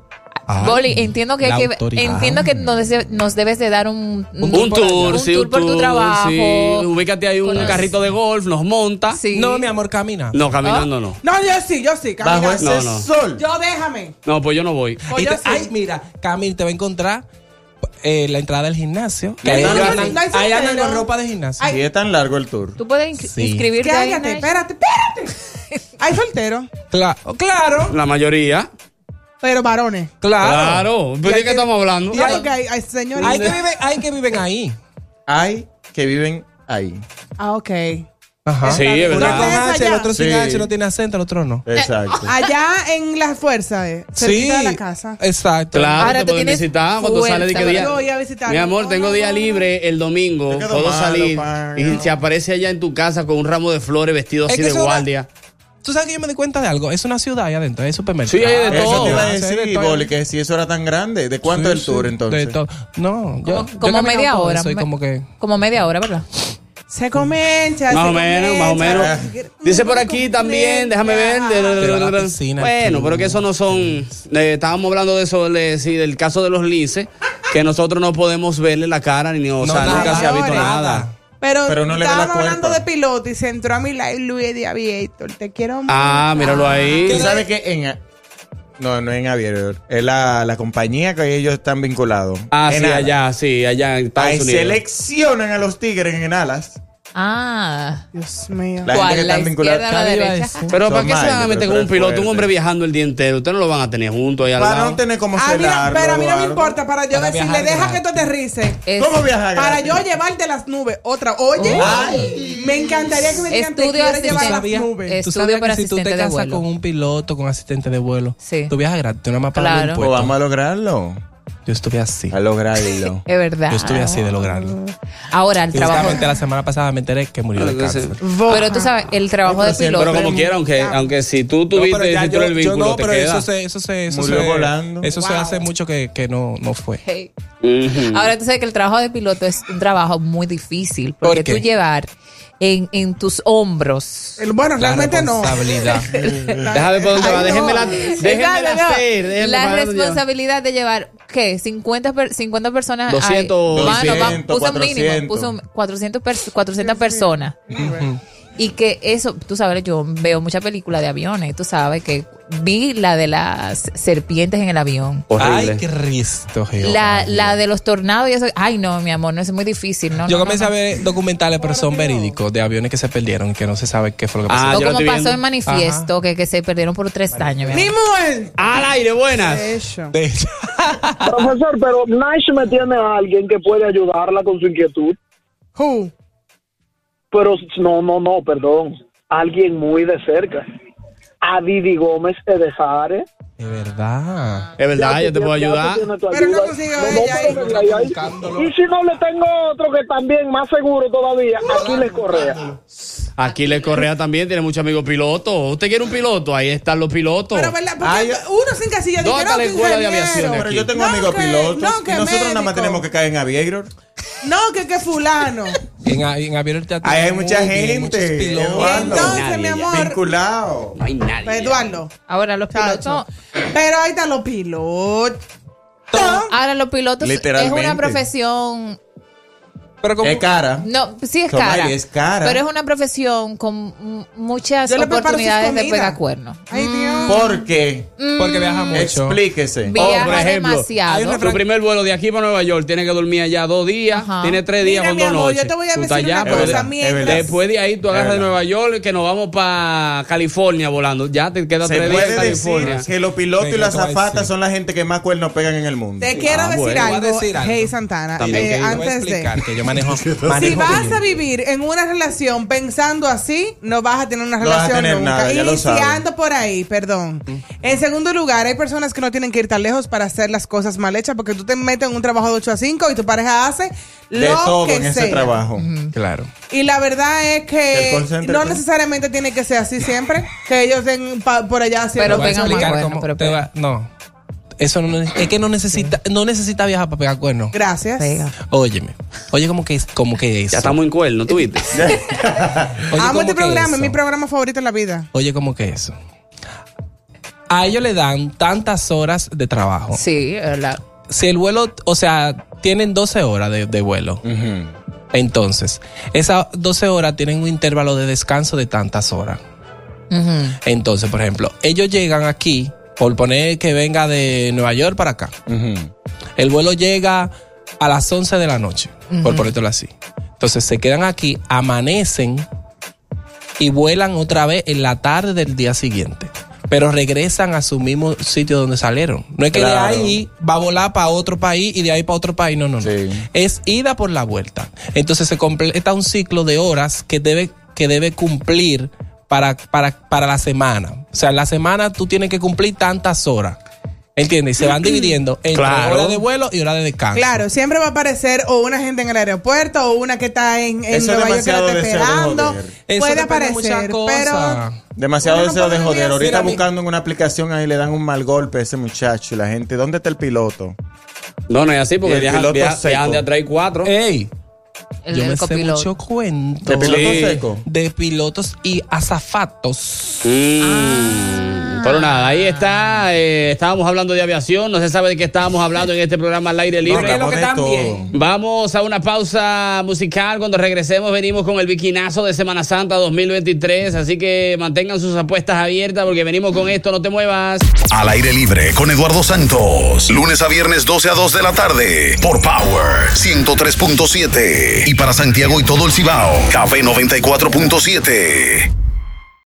Speaker 6: Ay,
Speaker 3: Boli, entiendo que, entiendo que nos, de- nos debes de dar un,
Speaker 2: Un tour,
Speaker 3: un
Speaker 2: sí,
Speaker 3: tour
Speaker 2: un
Speaker 3: por tu trabajo.
Speaker 2: sí. Ubícate ahí un carrito de golf, nos monta.
Speaker 3: Sí.
Speaker 6: No, mi amor, camina.
Speaker 2: No, caminando no.
Speaker 5: No, yo sí, yo sí.
Speaker 4: Bajo
Speaker 5: caminando.
Speaker 4: ese
Speaker 2: No, no.
Speaker 4: sol.
Speaker 5: Yo déjame.
Speaker 2: No, pues yo no voy.
Speaker 5: Pues
Speaker 6: Y
Speaker 5: yo
Speaker 6: te-
Speaker 5: sí.
Speaker 6: ay, mira, Camil te va a encontrar eh, la entrada del gimnasio. Que ahí
Speaker 4: no, no,
Speaker 6: andan,
Speaker 5: no hay
Speaker 6: ahí andan
Speaker 5: soltero.
Speaker 6: con ropa de gimnasio.
Speaker 5: Ay.
Speaker 4: Y es tan largo el tour.
Speaker 3: Tú puedes inscri-
Speaker 6: Sí.
Speaker 3: inscribirte.
Speaker 5: Cállate, espérate, espérate. Hay solteros,
Speaker 6: Claro, claro,
Speaker 2: La mayoría.
Speaker 5: Pero varones.
Speaker 6: claro.
Speaker 2: Claro. ¿Pero de qué estamos hablando?
Speaker 5: No, porque hay, hay señores.
Speaker 6: Hay que, viven, hay que viven ahí.
Speaker 4: Hay que viven ahí.
Speaker 5: Ah, ok.
Speaker 6: Ajá.
Speaker 2: Sí, es
Speaker 6: Uno
Speaker 2: verdad.
Speaker 6: con
Speaker 5: ¿Ustedes
Speaker 6: H, el otro sin
Speaker 4: Sí.
Speaker 6: H, no tiene acento, el otro no.
Speaker 4: Exacto.
Speaker 5: Allá en la fuerza, eh, cerquita de la casa.
Speaker 6: exacto.
Speaker 2: Claro,
Speaker 3: Ahora
Speaker 2: te
Speaker 3: tú
Speaker 2: pueden
Speaker 3: tienes
Speaker 2: visitar cuando
Speaker 3: fuerza,
Speaker 2: sale de que
Speaker 3: ¿verdad?
Speaker 2: día.
Speaker 5: Yo voy a visitar.
Speaker 2: Mi amor,
Speaker 5: No,
Speaker 2: tengo
Speaker 5: no,
Speaker 2: día
Speaker 5: no,
Speaker 2: libre el domingo.
Speaker 4: Te
Speaker 2: Puedo
Speaker 4: malo,
Speaker 2: salir
Speaker 4: pan.
Speaker 2: y se aparece allá en tu casa con un ramo de flores vestido
Speaker 6: Es
Speaker 2: así
Speaker 6: que
Speaker 2: de
Speaker 6: eso da-
Speaker 2: guardia.
Speaker 6: Tú sabes que yo me di cuenta de algo. Es una ciudad ahí adentro, hay supermercado.
Speaker 2: Sí, hay de
Speaker 4: Eso
Speaker 2: todo.
Speaker 4: te iba a
Speaker 6: Sí,
Speaker 4: decir,
Speaker 6: todo.
Speaker 4: Boli, que si eso era tan grande. ¿De cuánto
Speaker 6: Sí,
Speaker 4: el tour
Speaker 6: sí,
Speaker 4: entonces?
Speaker 6: de todo. No, yo,
Speaker 3: Como,
Speaker 6: yo
Speaker 3: media hora.
Speaker 6: eso
Speaker 3: me-
Speaker 6: como que.
Speaker 3: como media hora, ¿verdad?
Speaker 5: Se comienza.
Speaker 2: Más
Speaker 5: se
Speaker 2: o menos, más o menos. Dice por aquí también, déjame ver. de- de- de-
Speaker 6: Pero la
Speaker 2: de-
Speaker 6: piscina,
Speaker 2: Bueno, pero que eso no son. eh, estábamos hablando de eso, de- sí, del caso de los linces, que nosotros no podemos verle la cara ni, o
Speaker 6: No,
Speaker 2: sea, nunca se ha visto
Speaker 5: nada. Pero,
Speaker 4: Pero no
Speaker 5: estábamos hablando de piloto y se entró a mi live Luis de Aviator. Te quiero mucho.
Speaker 2: Ah, míralo ahí.
Speaker 4: ¿Tú sabes que en... No, no en Aviator. Es la, la compañía que ellos están vinculados.
Speaker 2: Ah,
Speaker 4: En
Speaker 2: sí,
Speaker 4: Alas.
Speaker 2: allá, sí, allá en Estados
Speaker 4: Ahí
Speaker 2: Unidos.
Speaker 4: seleccionan a los tigres en alas.
Speaker 3: Ah.
Speaker 5: Dios mío.
Speaker 4: La
Speaker 3: ¿Cuál?
Speaker 4: gente que
Speaker 3: ¿La
Speaker 4: están vinculados.
Speaker 3: izquierda o la
Speaker 6: ¿Qué iba a
Speaker 3: derecha?
Speaker 6: decir?
Speaker 2: Pero ¿para qué se van a meter con un piloto, un hombre viajando el día entero? Ustedes no lo van a tener juntos ahí al
Speaker 4: Para no tener como
Speaker 5: Ah, mira, pero a mí no me importa para yo
Speaker 6: Para
Speaker 5: decirle, deja que tú aterrices.
Speaker 3: Es-
Speaker 4: ¿Cómo viajar
Speaker 5: Para yo llevarte las nubes. Otra. Oye,
Speaker 4: Ay.
Speaker 5: me encantaría que me digan, te quiero llevar las nubes.
Speaker 3: Es-
Speaker 6: Tú sabes
Speaker 3: para
Speaker 6: que si tú te casas con un piloto, con asistente de vuelo,
Speaker 3: Sí.
Speaker 6: tú viajas gratis, tú nada más pagas
Speaker 3: Claro.
Speaker 6: los
Speaker 4: Pues
Speaker 6: impuestos.
Speaker 4: vamos a lograrlo.
Speaker 6: Yo estuve así.
Speaker 4: A lograrlo.
Speaker 3: Es verdad.
Speaker 6: Yo estuve así de lograrlo.
Speaker 3: Ahora, el
Speaker 6: Y
Speaker 3: trabajo.
Speaker 6: Justamente la semana pasada me enteré que murió de cáncer.
Speaker 3: Pero tú sabes, el trabajo de piloto.
Speaker 2: Pero como quiera, aunque, aunque si tú
Speaker 6: No,
Speaker 2: tuviste
Speaker 6: pero ya
Speaker 2: el título
Speaker 6: yo-
Speaker 2: del
Speaker 6: yo
Speaker 2: vínculo,
Speaker 6: no,
Speaker 2: te
Speaker 6: pero
Speaker 2: queda.
Speaker 6: eso se, eso se, eso
Speaker 4: Murió
Speaker 6: se,
Speaker 4: volando.
Speaker 6: Eso se hace mucho que, que no, no fue.
Speaker 3: Hey. Ahora tú sabes que el trabajo de piloto es un trabajo muy difícil. Porque
Speaker 6: ¿Por qué?
Speaker 3: tú llevar en, en tus hombros.
Speaker 5: El- bueno,
Speaker 6: La
Speaker 5: realmente no.
Speaker 6: responsabilidad.
Speaker 2: Déjame ver por dónde va. Déjenmela
Speaker 5: no,
Speaker 2: hacer. déjenme
Speaker 3: La
Speaker 2: dónde lleva.
Speaker 3: responsabilidad de llevar, ¿qué? 50, per- 50 personas.
Speaker 2: 200,
Speaker 3: Ay, mano, va-
Speaker 4: 200,
Speaker 3: puso un mínimo,
Speaker 4: 400.
Speaker 3: puso 400, pers- 400 personas. Y que eso, tú sabes, yo veo muchas películas de aviones, tú sabes que vi la de las serpientes en el avión.
Speaker 2: Horrible.
Speaker 6: Ay, Cristo, Jehová.
Speaker 3: La, la de los tornados y eso. Ay, no, mi amor, no es muy difícil. No,
Speaker 6: Yo
Speaker 3: no,
Speaker 6: comencé
Speaker 3: no,
Speaker 6: a ver documentales, pero son verídicos, de aviones que se perdieron y que no se sabe qué fue lo que pasó.
Speaker 2: Ah,
Speaker 3: O como pasó
Speaker 2: viendo.
Speaker 3: en manifiesto, que, que se perdieron por tres años. mi
Speaker 5: ¡Ni mujer!
Speaker 2: Al aire, buenas.
Speaker 5: Eso.
Speaker 6: De hecho,
Speaker 11: Profesor, pero Nice me tiene a alguien que puede ayudarla con su inquietud.
Speaker 5: Who?
Speaker 11: Pero no, no, no, perdón. Alguien muy de cerca. A Didi Gómez Edezare.
Speaker 6: de verdad.
Speaker 2: Es verdad, yo te puedo ayudar.
Speaker 5: Pero no consigo.
Speaker 11: Y si no le tengo otro que también más seguro todavía, Aquiles Correa.
Speaker 2: Aquí le Correa también tiene muchos amigos pilotos. ¿Usted quiere un piloto? Ahí están los pilotos.
Speaker 5: Pero, ¿verdad? Porque uno se encasilla de
Speaker 2: ¿Dónde
Speaker 5: que
Speaker 2: está
Speaker 5: no,
Speaker 2: la escuela de aviación
Speaker 4: Pero
Speaker 2: aquí?
Speaker 4: yo tengo amigos pilotos nosotros nada más tenemos que caer en Aviator.
Speaker 5: No, que que fulano.
Speaker 6: En, en avión te
Speaker 4: Ahí hay mucha gente.
Speaker 6: pilotos.
Speaker 4: Eduardo.
Speaker 5: Entonces,
Speaker 2: nadie
Speaker 5: mi amor.
Speaker 4: Vinculado.
Speaker 2: No hay nadie.
Speaker 5: Pues, Eduardo.
Speaker 3: Ahora los pilotos.
Speaker 5: Pero ahí están los pilotos.
Speaker 3: Ahora los pilotos es
Speaker 4: Literalmente.
Speaker 3: una profesión.
Speaker 6: Pero como,
Speaker 4: Es cara.
Speaker 3: No, sí es
Speaker 4: Somali
Speaker 3: cara.
Speaker 4: es cara.
Speaker 3: Pero es una profesión con muchas oportunidades de pegar cuernos.
Speaker 5: Ay, Dios.
Speaker 4: ¿Por qué?
Speaker 6: porque viaja mucho.
Speaker 4: Explíquese.
Speaker 3: Viaja
Speaker 2: Oh, por ejemplo,
Speaker 3: demasiado.
Speaker 2: Tu primer vuelo de aquí para Nueva York tiene que dormir allá dos días,
Speaker 3: Ajá.
Speaker 2: tiene tres días
Speaker 5: Mira,
Speaker 2: con
Speaker 5: mi
Speaker 2: dos
Speaker 5: amor,
Speaker 2: noches.
Speaker 5: yo te voy a decir
Speaker 2: allá,
Speaker 5: una cosa, mientras-
Speaker 2: después de ahí tú agarras de. Nueva York que nos vamos para California volando. Ya te quedas
Speaker 4: Se
Speaker 2: tres días en
Speaker 4: puede decir
Speaker 2: California.
Speaker 4: que los pilotos y las
Speaker 6: te voy a
Speaker 4: zafatas
Speaker 6: decir.
Speaker 4: son la gente que más cuernos pegan en el mundo.
Speaker 5: Te quiero
Speaker 2: Ah,
Speaker 5: decir
Speaker 2: bueno.
Speaker 5: algo,
Speaker 6: decir algo.
Speaker 5: Hey Santana, eh,
Speaker 2: que
Speaker 6: Te voy a
Speaker 5: antes de
Speaker 6: manejo,
Speaker 5: si vas a vivir en una relación pensando así, no vas a tener una
Speaker 4: No
Speaker 5: relación
Speaker 4: tener
Speaker 5: nunca.
Speaker 4: nada, ya lo
Speaker 5: Iniciando por ahí, perdón. En segundo lugar, hay personas que no tienen que ir tan lejos para hacer las cosas mal hechas porque tú te metes en un trabajo de 8 a 5 y tu pareja hace
Speaker 4: De
Speaker 5: lo
Speaker 4: todo
Speaker 5: que
Speaker 4: en ese
Speaker 5: sea.
Speaker 4: trabajo.
Speaker 6: Claro.
Speaker 5: Y la verdad es que no
Speaker 4: ¿qué?
Speaker 5: necesariamente tiene que ser así siempre, que ellos den por allá haciendo
Speaker 3: Pero
Speaker 6: Te voy a
Speaker 3: pegan más
Speaker 6: explicar
Speaker 3: cuernos,
Speaker 6: cómo
Speaker 3: pero
Speaker 6: te
Speaker 3: pegan.
Speaker 6: va- No. Eso no, es que no necesita, no necesita viajar para pegar cuernos.
Speaker 5: Gracias.
Speaker 3: Pega.
Speaker 6: Óyeme. Oye, como que es, como que eso.
Speaker 2: Ya estamos en cuerno, ¿tú viste?
Speaker 6: Oye,
Speaker 5: Amo este programa, es mi programa favorito en la vida.
Speaker 6: Oye, como que eso. A ellos le dan tantas horas de trabajo.
Speaker 3: Sí, es verdad.
Speaker 6: Si el vuelo, o sea, tienen 12 horas de, de vuelo. Entonces, esas 12 horas tienen un intervalo de descanso de tantas horas. Entonces, por ejemplo, ellos llegan aquí, por poner que venga de Nueva York para acá. El vuelo llega a las 11 de la noche, por ponértelo así. Entonces se quedan aquí, amanecen y vuelan otra vez en la tarde del día siguiente. Pero regresan a su mismo sitio donde salieron. No es que
Speaker 4: Claro.
Speaker 6: de ahí va a volar para otro país y de ahí para otro país. No, no, no.
Speaker 4: Sí.
Speaker 6: Es ida por la vuelta. Entonces se completa un ciclo de horas que debe, que debe cumplir para, para, para la semana. O sea, en la semana tú tienes que cumplir tantas horas. ¿Entiendes? Y se van dividiendo entre
Speaker 2: Claro.
Speaker 6: horas de vuelo y horas de descanso.
Speaker 5: Claro, siempre va a aparecer o una gente en el aeropuerto o una que está en, en Nueva York que la está
Speaker 4: de
Speaker 5: esperando. Puede aparecer, pero
Speaker 4: Demasiado
Speaker 5: no
Speaker 4: deseo de joder. Ahorita buscando en una aplicación ahí le dan un mal golpe a ese muchacho y la gente, ¿dónde está el piloto?
Speaker 2: No, no es así, porque
Speaker 4: el
Speaker 2: viajan,
Speaker 4: piloto
Speaker 2: viajan, viajan de atrás y cuatro.
Speaker 6: ¡Ey!
Speaker 3: El
Speaker 6: Yo me sé mucho cuento
Speaker 4: ¿De piloto
Speaker 2: Sí.
Speaker 4: seco?
Speaker 6: de pilotos y azafatos.
Speaker 2: Mm, Pero nada, ahí está. eh, estábamos hablando de aviación. No se sabe de qué estábamos hablando en este programa al aire libre.
Speaker 4: todo.
Speaker 2: Vamos a una pausa musical. Cuando regresemos, venimos con el biquinazo de Semana Santa 2023. Así que mantengan sus apuestas abiertas porque venimos con esto. No te muevas.
Speaker 1: Al aire libre con Eduardo Santos. Lunes a viernes 12 a 2 de la tarde. Por Power 103.7. Y para Santiago y todo el Cibao. Café 94.7.